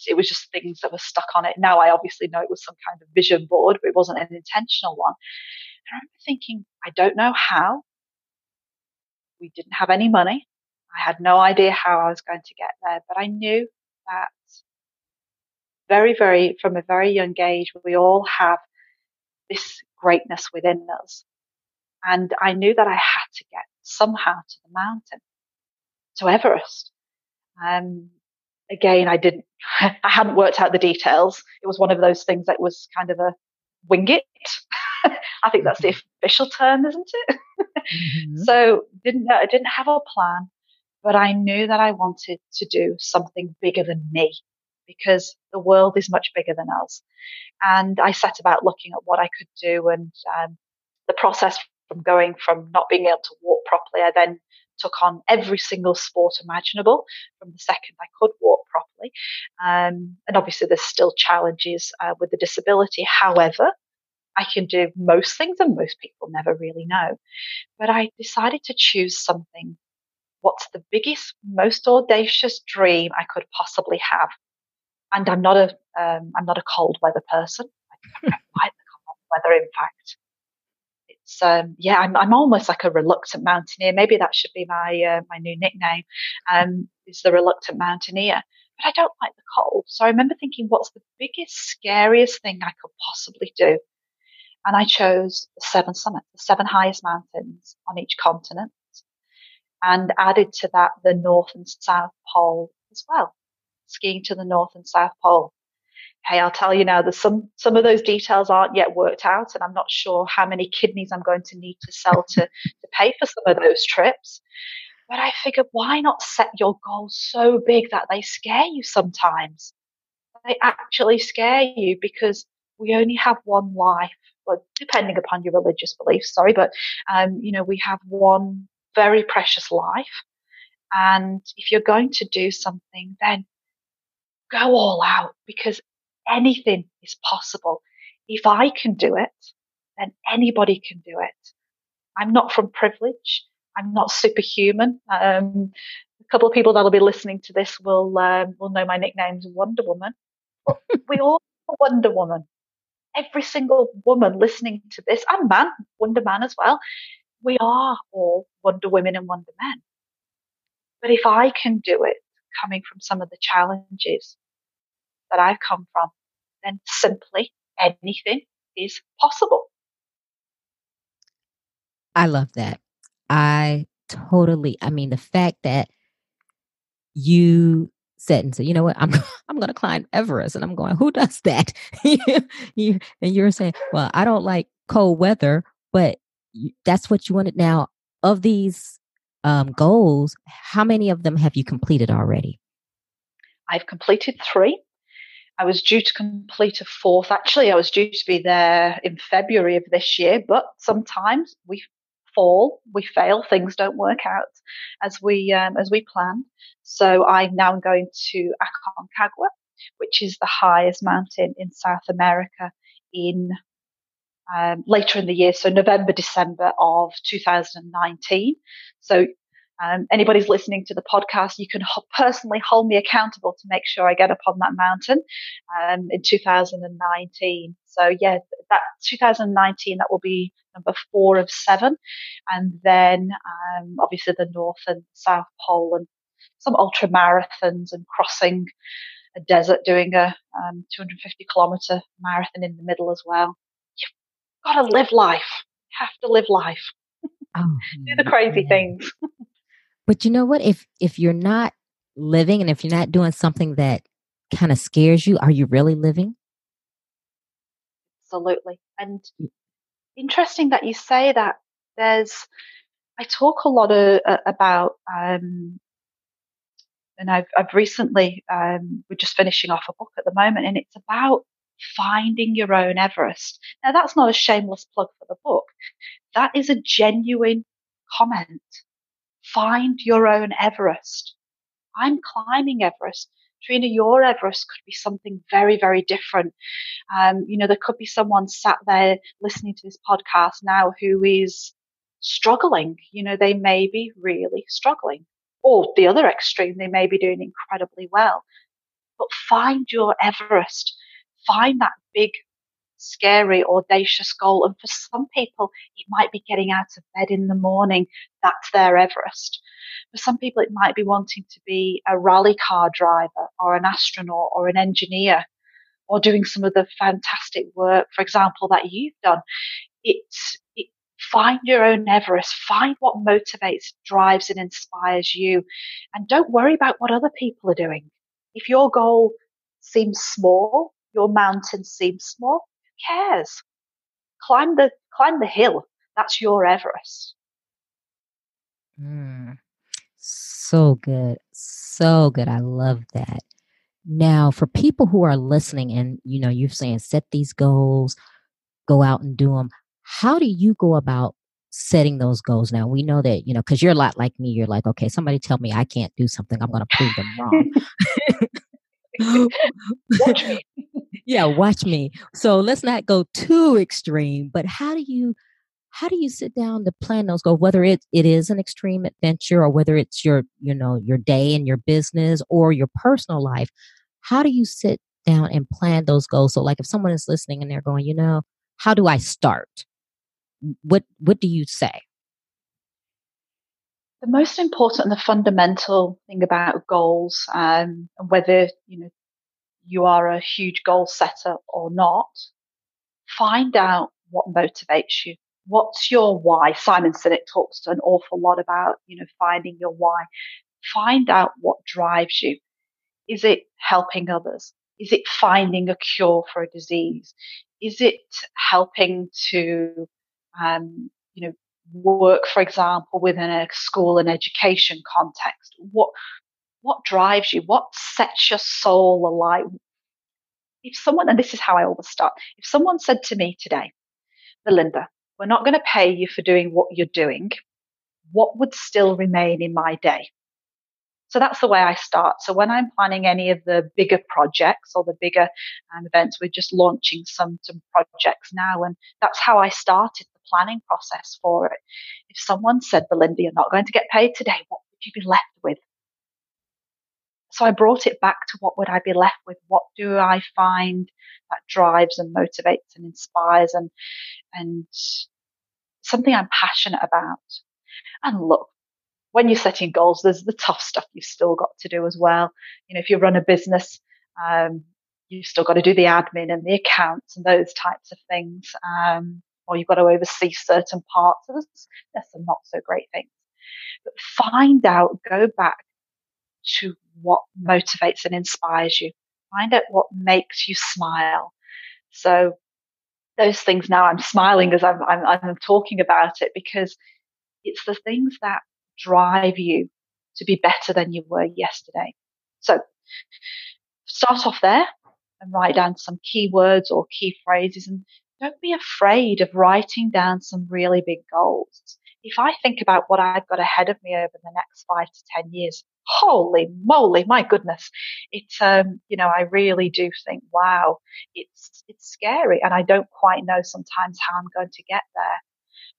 it was just things that were stuck on it. Now I obviously know it was some kind of vision board, but it wasn't an intentional one. And I remember thinking, I don't know how. We didn't have any money. I had no idea how I was going to get there, but I knew that very, very, from a very young age, we all have this greatness within us. And I knew that I had to get somehow to the mountain, to Everest. Um, again, I didn't, I hadn't worked out the details. It was one of those things that was kind of a wing it. I think that's the mm-hmm. official term, isn't it? mm-hmm. So didn't I didn't have a plan, but I knew that I wanted to do something bigger than me because the world is much bigger than us. And I set about looking at what I could do and um, the process from going from not being able to walk properly, I then took on every single sport imaginable from the second I could walk properly. Um, and obviously, there's still challenges uh, with the disability. However, I can do most things, and most people never really know. But I decided to choose something. What's the biggest, most audacious dream I could possibly have? And I'm not a, um, I'm not a cold weather person. I don't like the cold weather, in fact it's um, yeah, I'm, I'm almost like a reluctant mountaineer. Maybe that should be my uh, my new nickname. Um, is the reluctant mountaineer. But I don't like the cold. So I remember thinking, what's the biggest, scariest thing I could possibly do? And I chose the seven summits, the seven highest mountains on each continent, and added to that the North and South Pole as well, skiing to the North and South Pole hey, I'll tell you now, there's some some of those details aren't yet worked out, and I'm not sure how many kidneys I'm going to need to sell to to pay for some of those trips. But I figured, why not set your goals so big that they scare you sometimes? They actually scare you because we only have one life. Well, depending upon your religious beliefs, sorry, but um, you know, we have one very precious life. And if you're going to do something, then go all out because anything is possible. If I can do it, then anybody can do it. I'm not from privilege. I'm not superhuman. Um, a couple of people that'll be listening to this will um, will know my nickname's Wonder Woman. we all are Wonder Woman. Every single woman listening to this, and man, Wonder Man as well. We are all Wonder Women and Wonder Men. But if I can do it, coming from some of the challenges that I've come from, then simply anything is possible. I love that. I totally, I mean, the fact that you said and said, you know what, I'm I'm going to climb Everest, and I'm going, who does that? you and you're saying, well, I don't like cold weather, but that's what you wanted. Now, of these um, goals, how many of them have you completed already? I've completed three. I was due to complete a fourth. Actually, I was due to be there in February of this year, but sometimes we fall, we fail, things don't work out as we um, as we plan. So I'm now going to Aconcagua, which is the highest mountain in South America in um, later in the year, so November, December of 2019. So um, anybody's listening to the podcast, you can personally hold me accountable to make sure I get up on that mountain um, in 2019. So yeah, that 2019 that will be number four of seven, and then um, obviously the North and South Pole and some ultra marathons and crossing a desert, doing a um, 250 kilometer marathon in the middle as well. You've got to live life. You have to live life. Oh, Do the crazy things. But you know what? If if you're not living and if you're not doing something that kind of scares you, are you really living? Absolutely. And interesting that you say that. There's, I talk a lot of, uh, about, um, and I've, I've recently, um, we're just finishing off a book at the moment, and it's about finding your own Everest. Now, that's not a shameless plug for the book. That is a genuine comment Find your own Everest. I'm climbing Everest Trina, your Everest could be something very, very different. Um, you know, there could be someone sat there listening to this podcast now who is struggling. You know, they may be really struggling. Or the other extreme, they may be doing incredibly well. But find your Everest. Find that big, scary, audacious goal. And for some people, it might be getting out of bed in the morning. That's their Everest. For some people, it might be wanting to be a rally car driver or an astronaut or an engineer or doing some of the fantastic work, for example, that you've done. It's, it, find your own Everest, find what motivates, drives, and inspires you, and don't worry about what other people are doing. If your goal seems small, your mountain seems small, cares? Climb the climb the hill. That's your Everest. Mm, so good. So good. I love that. Now, for people who are listening and you know, you're saying set these goals, go out and do them. How do you go about setting those goals now? We know that, you know, because you're a lot like me. You're like, okay, somebody tell me I can't do something. I'm going to prove them wrong. watch me. yeah, watch me. So let's not go too extreme, but how do you how do you sit down to plan those goals whether it, it is an extreme adventure or whether it's your you know your day and your business or your personal life how do you sit down and plan those goals so like if someone is listening and they're going you know how do i start what what do you say the most important and the fundamental thing about goals um, and whether you know you are a huge goal setter or not find out what motivates you what's your why? Simon Sinek talks an awful lot about, you know, finding your why. Find out what drives you. Is it helping others? Is it finding a cure for a disease? Is it helping to, um, you know, work, for example, within a school and education context? What, what drives you? What sets your soul alight? If someone, and this is how I always start, if someone said to me today, Belinda, we're not going to pay you for doing what you're doing. What would still remain in my day? So that's the way I start. So when I'm planning any of the bigger projects or the bigger um, events, we're just launching some, some projects now. And that's how I started planning process for it. If someone said, Belinda, you're not going to get paid today, what would you be left with? So I brought it back to what would I be left with? What do I find that drives and motivates and inspires and, and something I'm passionate about. And look, when you're setting goals, there's the tough stuff you've still got to do as well. You know, if you run a business, um, you've still got to do the admin and the accounts and those types of things. Um, or you've got to oversee certain parts. So there's, there's some not so great things. But find out, go back to what motivates and inspires you. Find out what makes you smile. So those things now I'm smiling as I'm, I'm, I'm talking about it because it's the things that drive you to be better than you were yesterday. So start off there and write down some keywords or key phrases and don't be afraid of writing down some really big goals. If I think about what I've got ahead of me over the next five to 10 years, holy moly, my goodness. It's, um, you know, I really do think, wow, it's, it's scary. And I don't quite know sometimes how I'm going to get there.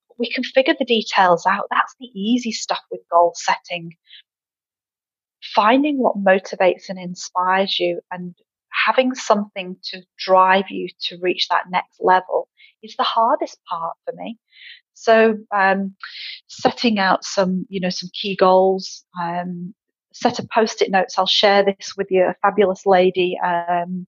But we can figure the details out. That's the easy stuff with goal setting. Finding what motivates and inspires you and having something to drive you to reach that next level is the hardest part for me. So, um, setting out some, you know, some key goals, um, set of post-it notes. I'll share this with you. A fabulous lady um,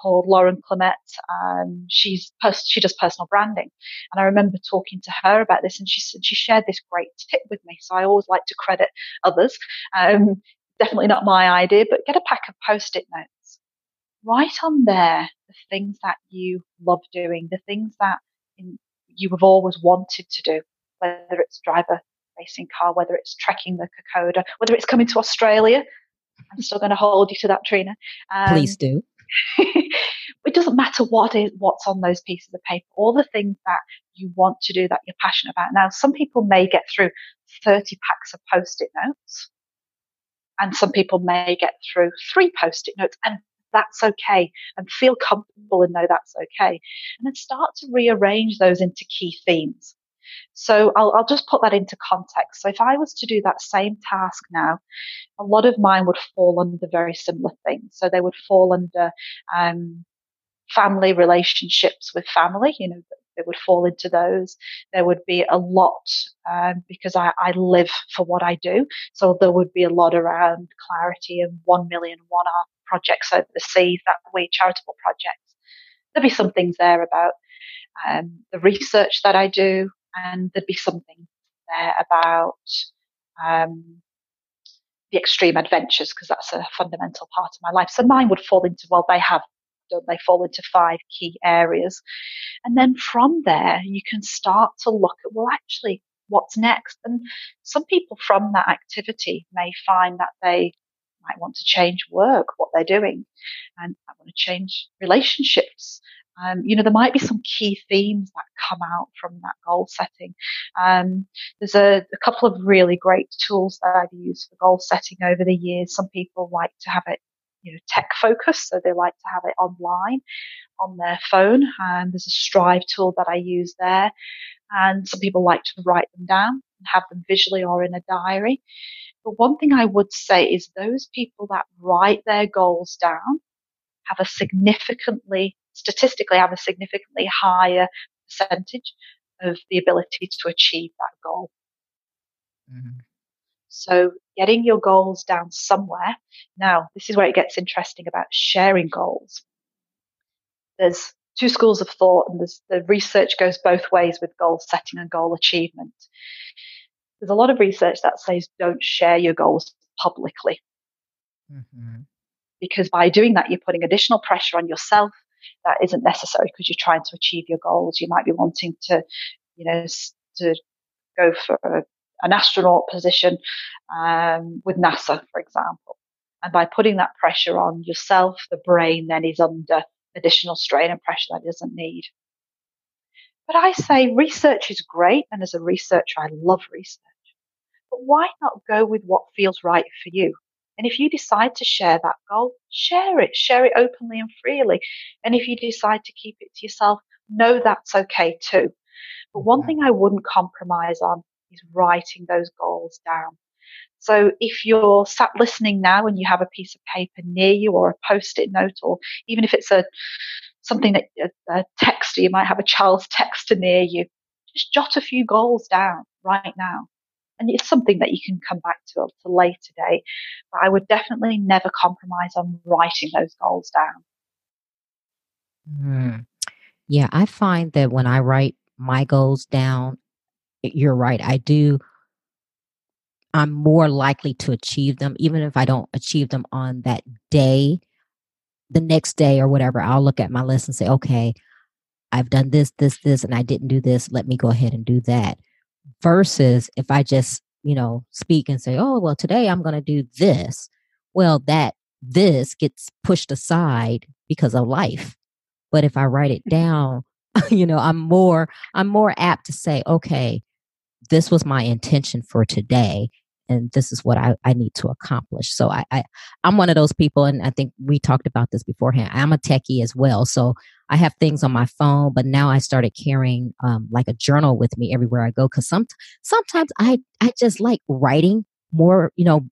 called Lauren Clement. Um, she's post, she does personal branding, and I remember talking to her about this, and she said she shared this great tip with me. So I always like to credit others. Um, definitely not my idea, but get a pack of post-it notes. Write on there the things that you love doing, the things that in, you have always wanted to do, whether it's driver racing car, whether it's trekking the Kokoda, whether it's coming to Australia. I'm still going to hold you to that, Trina. Um, Please do. it doesn't matter what is what's on those pieces of paper, all the things that you want to do that you're passionate about. Now, some people may get through 30 packs of post-it notes. and some people may get through three post it notes, and that's okay, and feel comfortable and know that's okay. And then start to rearrange those into key themes. So I'll, I'll, just put that into context. So if I was to do that same task now, a lot of mine would fall under very similar things. So they would fall under um, family relationships with family, you know, they would fall into those. There would be a lot um, because I, I, live for what I do. So there would be a lot around clarity and one million one projects overseas, that we charitable projects. There'd be some things there about um, the research that I do, and there'd be something there about um, the extreme adventures because that's a fundamental part of my life. So mine would fall into well, they have. They fall into five key areas, and then from there you can start to look at well, actually, what's next? And some people from that activity may find that they might want to change work, what they're doing, and I want to change relationships. Um, you know, there might be some key themes that come out from that goal setting. Um, there's a, a, couple of really great tools that I've used for goal setting over the years. Some people like to have it, you know, tech focused, so they like to have it online on their phone. And there's a Strive tool that I use there. And some people like to write them down and have them visually or in a diary. But one thing I would say is those people that write their goals down have a significantly, statistically, have a significantly higher percentage of the ability to achieve that goal. Mm-hmm. So getting your goals down somewhere. Now, this is where it gets interesting about sharing goals. There's two schools of thought and the research goes both ways with goal setting and goal achievement there's a lot of research that says don't share your goals publicly. Mm-hmm. Because by doing that, you're putting additional pressure on yourself that isn't necessary because you're trying to achieve your goals. You might be wanting to, you know, to go for a, an astronaut position um, with NASA, for example. And by putting that pressure on yourself, the brain then is under additional strain and pressure that it doesn't need. But I say research is great, and as a researcher, I love research. But why not go with what feels right for you? And if you decide to share that goal, share it, share it openly and freely. And if you decide to keep it to yourself, know that's okay too. But one thing I wouldn't compromise on is writing those goals down. So if you're sat listening now and you have a piece of paper near you or a post-it note, or even if it's a something that a, a texter, you might have a child's texter near you, just jot a few goals down right now and it's something that you can come back to a later date. But I would definitely never compromise on writing those goals down. Mm. Yeah, I find that when I write my goals down, you're right. I do. I'm more likely to achieve them, even if I don't achieve them on that day. The next day or whatever, I'll look at my list and say, okay, I've done this, this, this, and I didn't do this. Let me go ahead and do that versus if I just, you know, speak and say, oh, well, today I'm going to do this. Well, that this gets pushed aside because of life. But if I write it mm-hmm. down, you know, I'm more, I'm more apt to say, okay, this was my intention for today and this is what I, I need to accomplish. So I, I I'm one of those people, and I think we talked about this beforehand. I'm a techie as well, so I have things on my phone, but now I started carrying um, like a journal with me everywhere I go because some sometimes I I just like writing more, you know,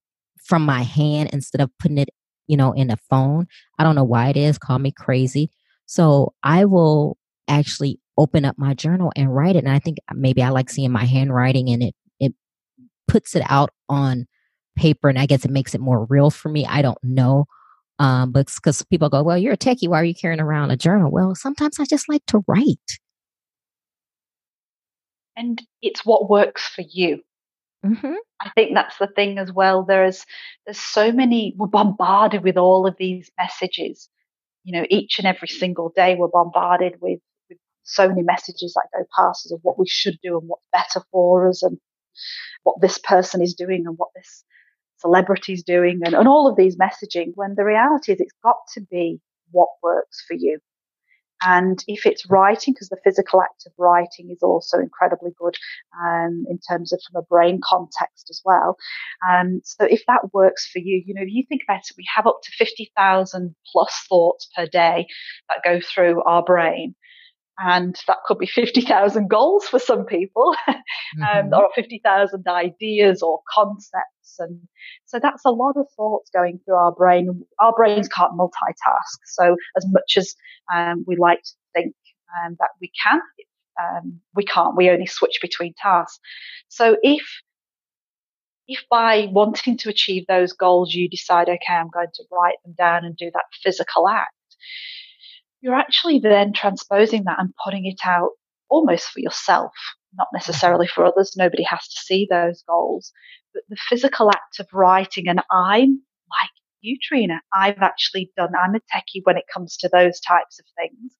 from my hand instead of putting it, you know, in a phone. I don't know why it is. Call me crazy. So I will actually open up my journal and write it. And I think maybe I like seeing my handwriting and it puts it out on paper and I guess it makes it more real for me. I don't know. Um, but because people go, well, you're a techie. Why are you carrying around a journal? Well, sometimes I just like to write. And it's what works for you. Mm-hmm. I think that's the thing as well. There's there's so many. We're bombarded with all of these messages. You know, each and every single day we're bombarded with, with so many messages that go past us of what we should do and what's better for us and what this person is doing and what this celebrity is doing and, and all of these messaging when the reality is it's got to be what works for you. And if it's writing, because the physical act of writing is also incredibly good um, in terms of from a brain context as well. Um, so if that works for you, you know, if you think about it, we have up to 50,000 plus thoughts per day that go through our brain and that could be 50,000 goals for some people, um, mm-hmm. or 50,000 ideas or concepts. And so that's a lot of thoughts going through our brain. Our brains can't multitask. So as much as um, we like to think um, that we can, um, we can't. We only switch between tasks. So if if by wanting to achieve those goals you decide, okay, I'm going to write them down and do that physical act, you're actually then transposing that and putting it out almost for yourself, not necessarily for others. Nobody has to see those goals. But the physical act of writing, and I'm like you, Trina, I've actually done, I'm a techie when it comes to those types of things.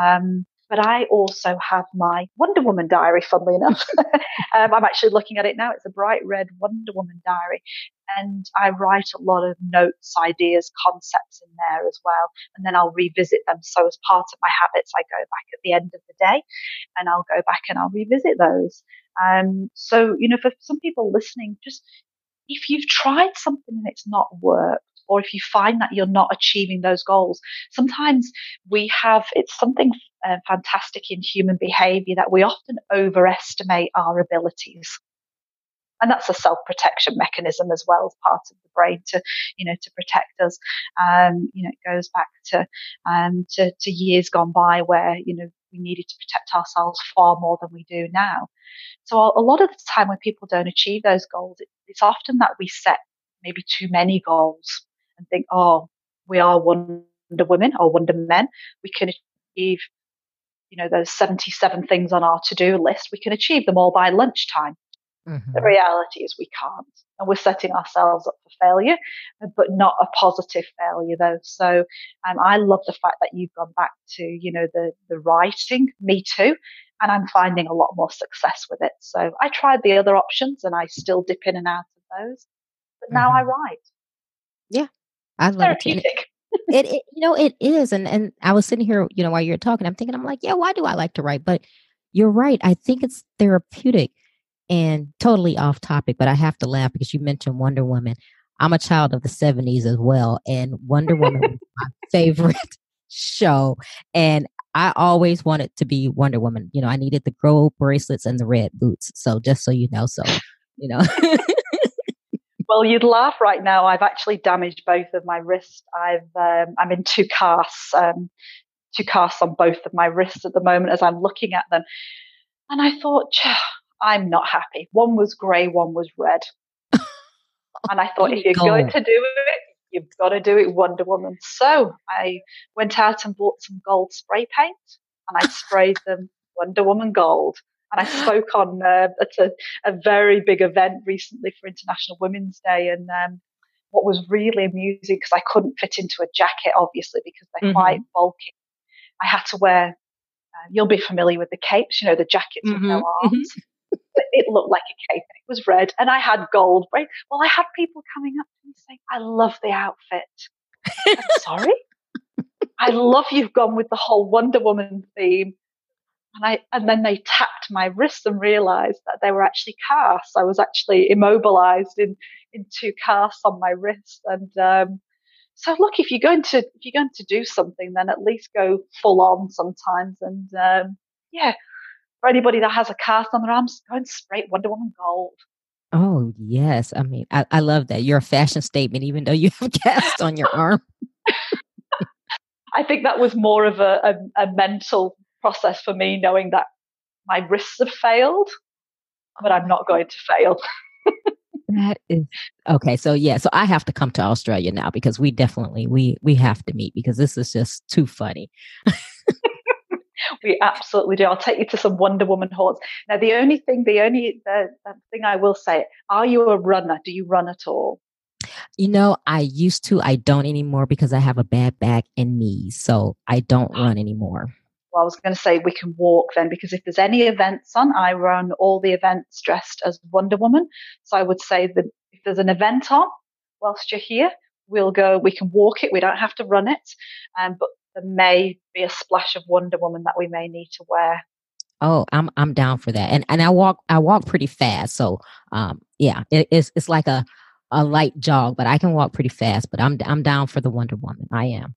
Um, but I also have my Wonder Woman diary, funnily enough. um, I'm actually looking at it now. It's a bright red Wonder Woman diary. And I write a lot of notes, ideas, concepts in there as well. And then I'll revisit them. So, as part of my habits, I go back at the end of the day and I'll go back and I'll revisit those. Um, so, you know, for some people listening, just if you've tried something and it's not worked, or if you find that you're not achieving those goals, sometimes we have, it's something uh, fantastic in human behavior that we often overestimate our abilities. And that's a self-protection mechanism as well as part of the brain to, you know, to protect us. Um, you know, it goes back to, um, to, to years gone by where, you know, we needed to protect ourselves far more than we do now. So a lot of the time when people don't achieve those goals, it's often that we set maybe too many goals and think, oh, we are Wonder Women or Wonder Men. We can achieve, you know, those 77 things on our to do list. We can achieve them all by lunchtime. Mm-hmm. The reality is we can't. And we're setting ourselves up for failure, but not a positive failure though. So um, I love the fact that you've gone back to, you know, the, the writing, me too. And I'm finding a lot more success with it. So I tried the other options and I still dip in and out of those. But mm-hmm. now I write. Yeah, I love it. it, it, you know, it is. And and I was sitting here, you know, while you're talking, I'm thinking, I'm like, yeah, why do I like to write? But you're right. I think it's therapeutic and totally off topic, but I have to laugh because you mentioned Wonder Woman. I'm a child of the 70s as well, and Wonder Woman was my favorite show. And I always wanted to be Wonder Woman. You know, I needed the gold bracelets and the red boots. So just so you know, so you know. Well, you'd laugh right now. I've actually damaged both of my wrists. I've um, I'm in two casts, um, two casts on both of my wrists at the moment as I'm looking at them, and I thought, I'm not happy. One was grey, one was red, and I thought, if you're going to do it, you've got to do it Wonder Woman. So I went out and bought some gold spray paint, and I sprayed them Wonder Woman gold. And I spoke on uh, at a, a, very big event recently for International Women's Day. And um, what was really amusing, because I couldn't fit into a jacket, obviously, because they're mm-hmm. quite bulky, I had to wear, uh, you'll be familiar with the capes, you know, the jackets mm-hmm. with no mm-hmm. arms. it looked like a cape and it was red and I had gold. Right? Well, I had people coming up to me saying, I love the outfit. I'm sorry. I love you've gone with the whole Wonder Woman theme and I and then they tapped my wrists and realized that they were actually casts. I was actually immobilized in in two casts on my wrist. And um, so, look, if you're going to if you're going to do something, then at least go full on sometimes. And um, yeah, for anybody that has a cast on their arms, go and spray Wonder Woman gold. Oh yes, I mean I, I love that. You're a fashion statement, even though you have cast on your arm. I think that was more of a, a, a mental process for me knowing that my wrists have failed, but I'm not going to fail. that is okay. So yeah, so I have to come to Australia now because we definitely we we have to meet because this is just too funny. we absolutely do. I'll take you to some Wonder Woman haunts. Now, the only thing, the only the, the thing I will say, are you a runner? Do you run at all? You know, I used to. I don't anymore because I have a bad back and knees, so I don't ah. run anymore well, I was going to say we can walk then because if there's any events on, I run all the events dressed as Wonder Woman. So I would say that if there's an event on whilst you're here, we'll go, we can walk it, we don't have to run it. Um, but there may be a splash of Wonder Woman that we may need to wear. Oh, I'm I'm down for that, and and I walk I walk pretty fast, so um yeah, it, it's it's like a a light jog, but I can walk pretty fast. But I'm I'm down for the Wonder Woman. I am.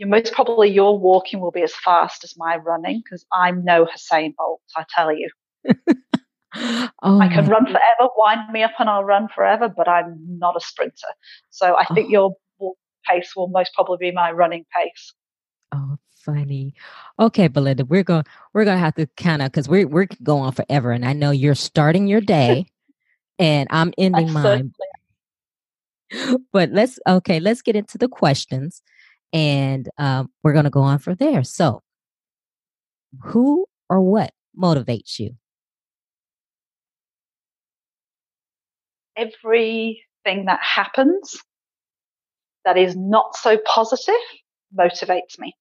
Most probably your walking will be as fast as my running because I'm no Usain Bolt. I tell you. oh, I can run forever, wind me up, and I'll run forever. But I'm not a sprinter, so I think oh. your pace will most probably be my running pace. Oh, funny. Okay, Belinda, we're going we're gonna have to kind of because we're we're going forever, and I know you're starting your day, and I'm ending mine. But let's okay, let's get into the questions, and um, we're gonna go on from there. So, who or what motivates you? Everything that happens that is not so positive motivates me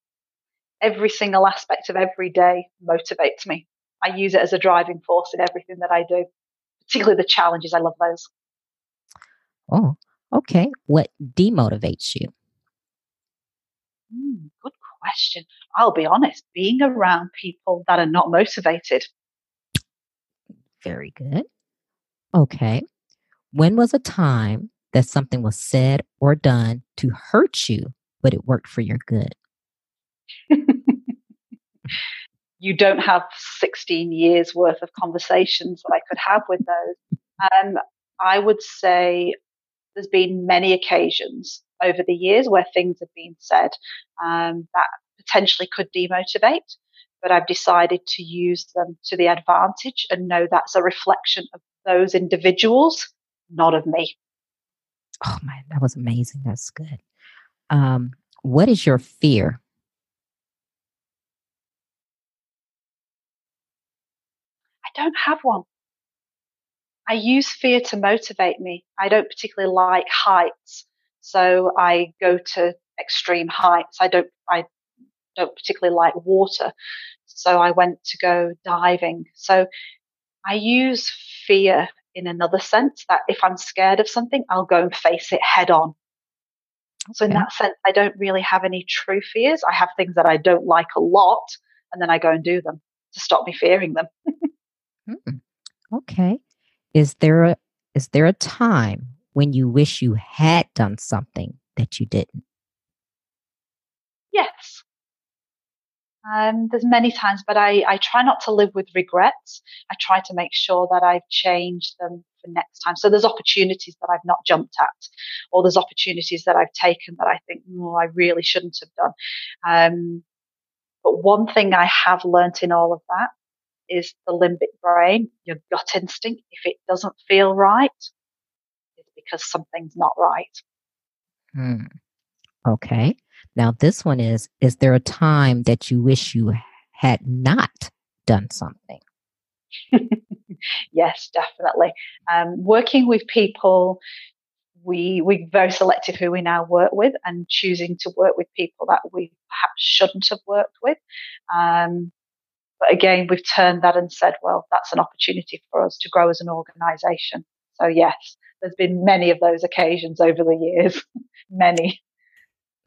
every single aspect of every day motivates me. I use it as a driving force in everything that I do, particularly the challenges. I love those. Oh, okay. What demotivates you? Mm, good question. I'll be honest, being around people that are not motivated. Very good. Okay. When was a time that something was said or done to hurt you, but it worked for your good? you don't have 16 years worth of conversations that I could have with those. Um, I would say there's been many occasions over the years where things have been said um, that potentially could demotivate, but I've decided to use them to the advantage and know that's a reflection of those individuals, not of me. Oh man, that was amazing. That's good. Um, what is your fear? I don't have one. I use fear to motivate me. I don't particularly like heights, so I go to extreme heights. I don't I don't particularly like water, so I went to go diving. So I use fear in another sense that if I'm scared of something, I'll go and face it head on. Okay. So in that sense, I don't really have any true fears. I have things that I don't like a lot, and then I go and do them to stop me fearing them. Hmm. Okay. Is there a is there a time when you wish you had done something that you didn't? Yes. Um, there's many times, but I, I try not to live with regrets. I try to make sure that I've changed them for next time. So there's opportunities that I've not jumped at, or there's opportunities that I've taken that I think, oh, I really shouldn't have done. Um, but one thing I have learnt in all of that is the limbic brain, your gut instinct. If it doesn't feel right, because something's not right. Hmm. Okay. Now, this one is Is there a time that you wish you had not done something? yes, definitely. Um, working with people, we we're very selective who we now work with, and choosing to work with people that we perhaps shouldn't have worked with. Um, but again, we've turned that and said, well, that's an opportunity for us to grow as an organization. So, yes, there's been many of those occasions over the years, many.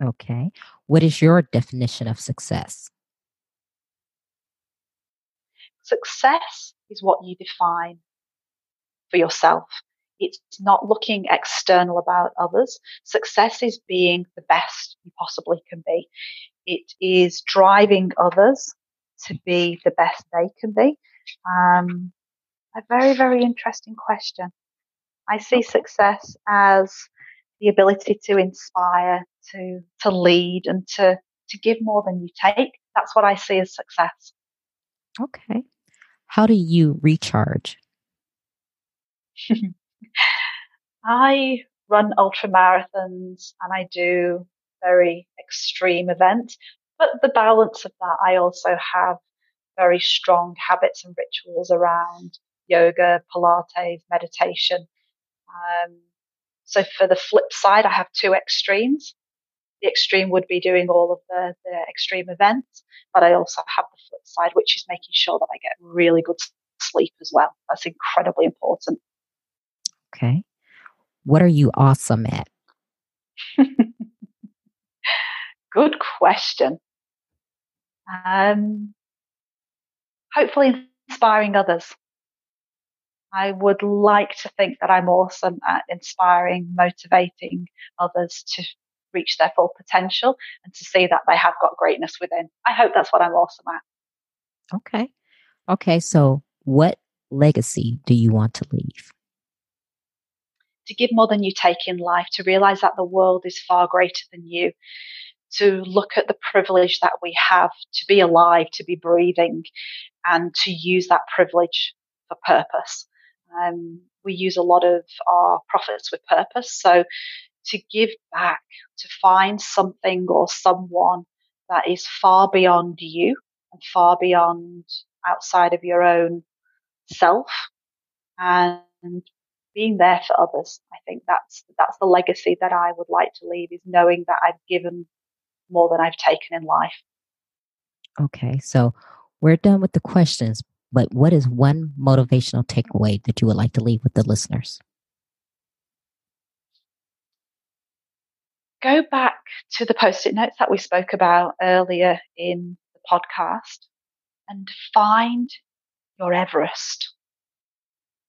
Okay. What is your definition of success? Success is what you define for yourself. It's not looking external about others. Success is being the best you possibly can be. It is driving others to be the best they can be? Um, a very, very interesting question. I see success as the ability to inspire, to to lead, and to to give more than you take. That's what I see as success. Okay. How do you recharge? I run ultra marathons and I do very extreme events. But the balance of that, I also have very strong habits and rituals around yoga, Pilates, meditation. Um, so for the flip side, I have two extremes. The extreme would be doing all of the, the extreme events, but I also have the flip side, which is making sure that I get really good sleep as well. That's incredibly important. Okay. What are you awesome at? good question. Um, hopefully, inspiring others. I would like to think that I'm awesome at inspiring, motivating others to reach their full potential and to see that they have got greatness within. I hope that's what I'm awesome at. Okay. Okay. So, what legacy do you want to leave? To give more than you take in life, to realize that the world is far greater than you, to look at the privilege that we have to be alive, to be breathing, and to use that privilege for purpose. Um, we use a lot of our profits with purpose. So to give back, to find something or someone that is far beyond you and far beyond outside of your own self and being there for others. I think that's that's the legacy that I would like to leave is knowing that I've given more than I've taken in life. Okay, so we're done with the questions, but what is one motivational takeaway that you would like to leave with the listeners? Go back to the post it notes that we spoke about earlier in the podcast and find your Everest.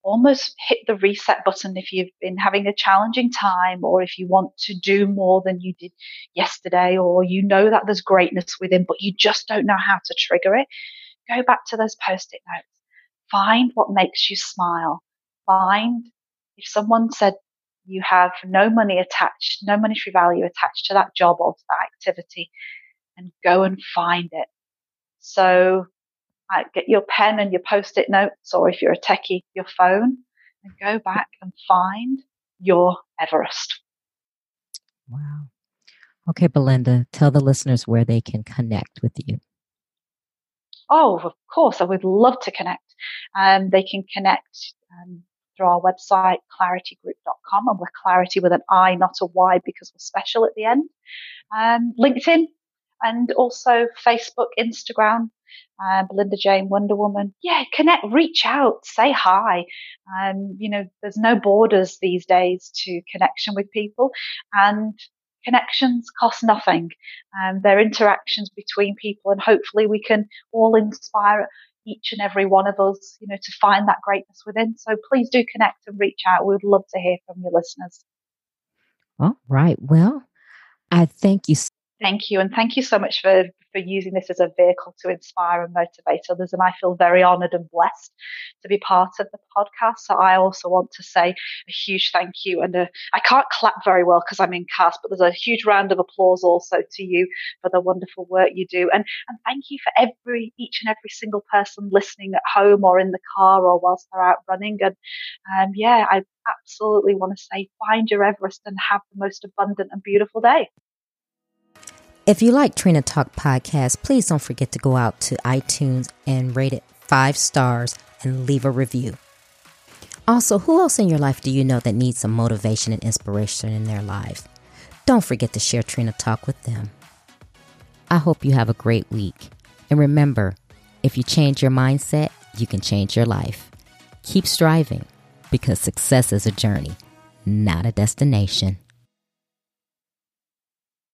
Almost hit the reset button if you've been having a challenging time or if you want to do more than you did yesterday or you know that there's greatness within, but you just don't know how to trigger it go back to those post it notes. Find what makes you smile. Find if someone said you have no money attached, no monetary value attached to that job or to that activity, and go and find it. So get your pen and your post it notes, or if you're a techie, your phone, and go back and find your Everest. Wow. Okay, Belinda, tell the listeners where they can connect with you. Oh, of course, I would love to connect. Um, they can connect um, through our website, claritygroup.com, and we're clarity with an I, not a Y, because we're special at the end. Um, LinkedIn, and also Facebook, Instagram, uh, Belinda Jane Wonder Woman. Yeah, connect, reach out, say hi. Um, you know, there's no borders these days to connection with people, and connections cost nothing. Um, they're interactions between people, and hopefully we can all inspire each and every one of us, you know, to find that greatness within. So please do connect and reach out. We would love to hear from your listeners. All right. Well, I thank you Thank you. And thank you so much for, for using this as a vehicle to inspire and motivate others. And I feel very honored and blessed to be part of the podcast. So I also want to say a huge thank you. And uh, I can't clap very well because I'm in cast, but there's a huge round of applause also to you for the wonderful work you do. And, and thank you for every, each and every single person listening at home or in the car or whilst they're out running. And um, yeah, I absolutely want to say find your Everest and have the most abundant and beautiful day. If you like Trina Talk podcast, please don't forget to go out to iTunes and rate it five stars and leave a review. Also, who else in your life do you know that needs some motivation and inspiration in their lives? Don't forget to share Trina Talk with them. I hope you have a great week. And remember, if you change your mindset, you can change your life. Keep striving because success is a journey, not a destination.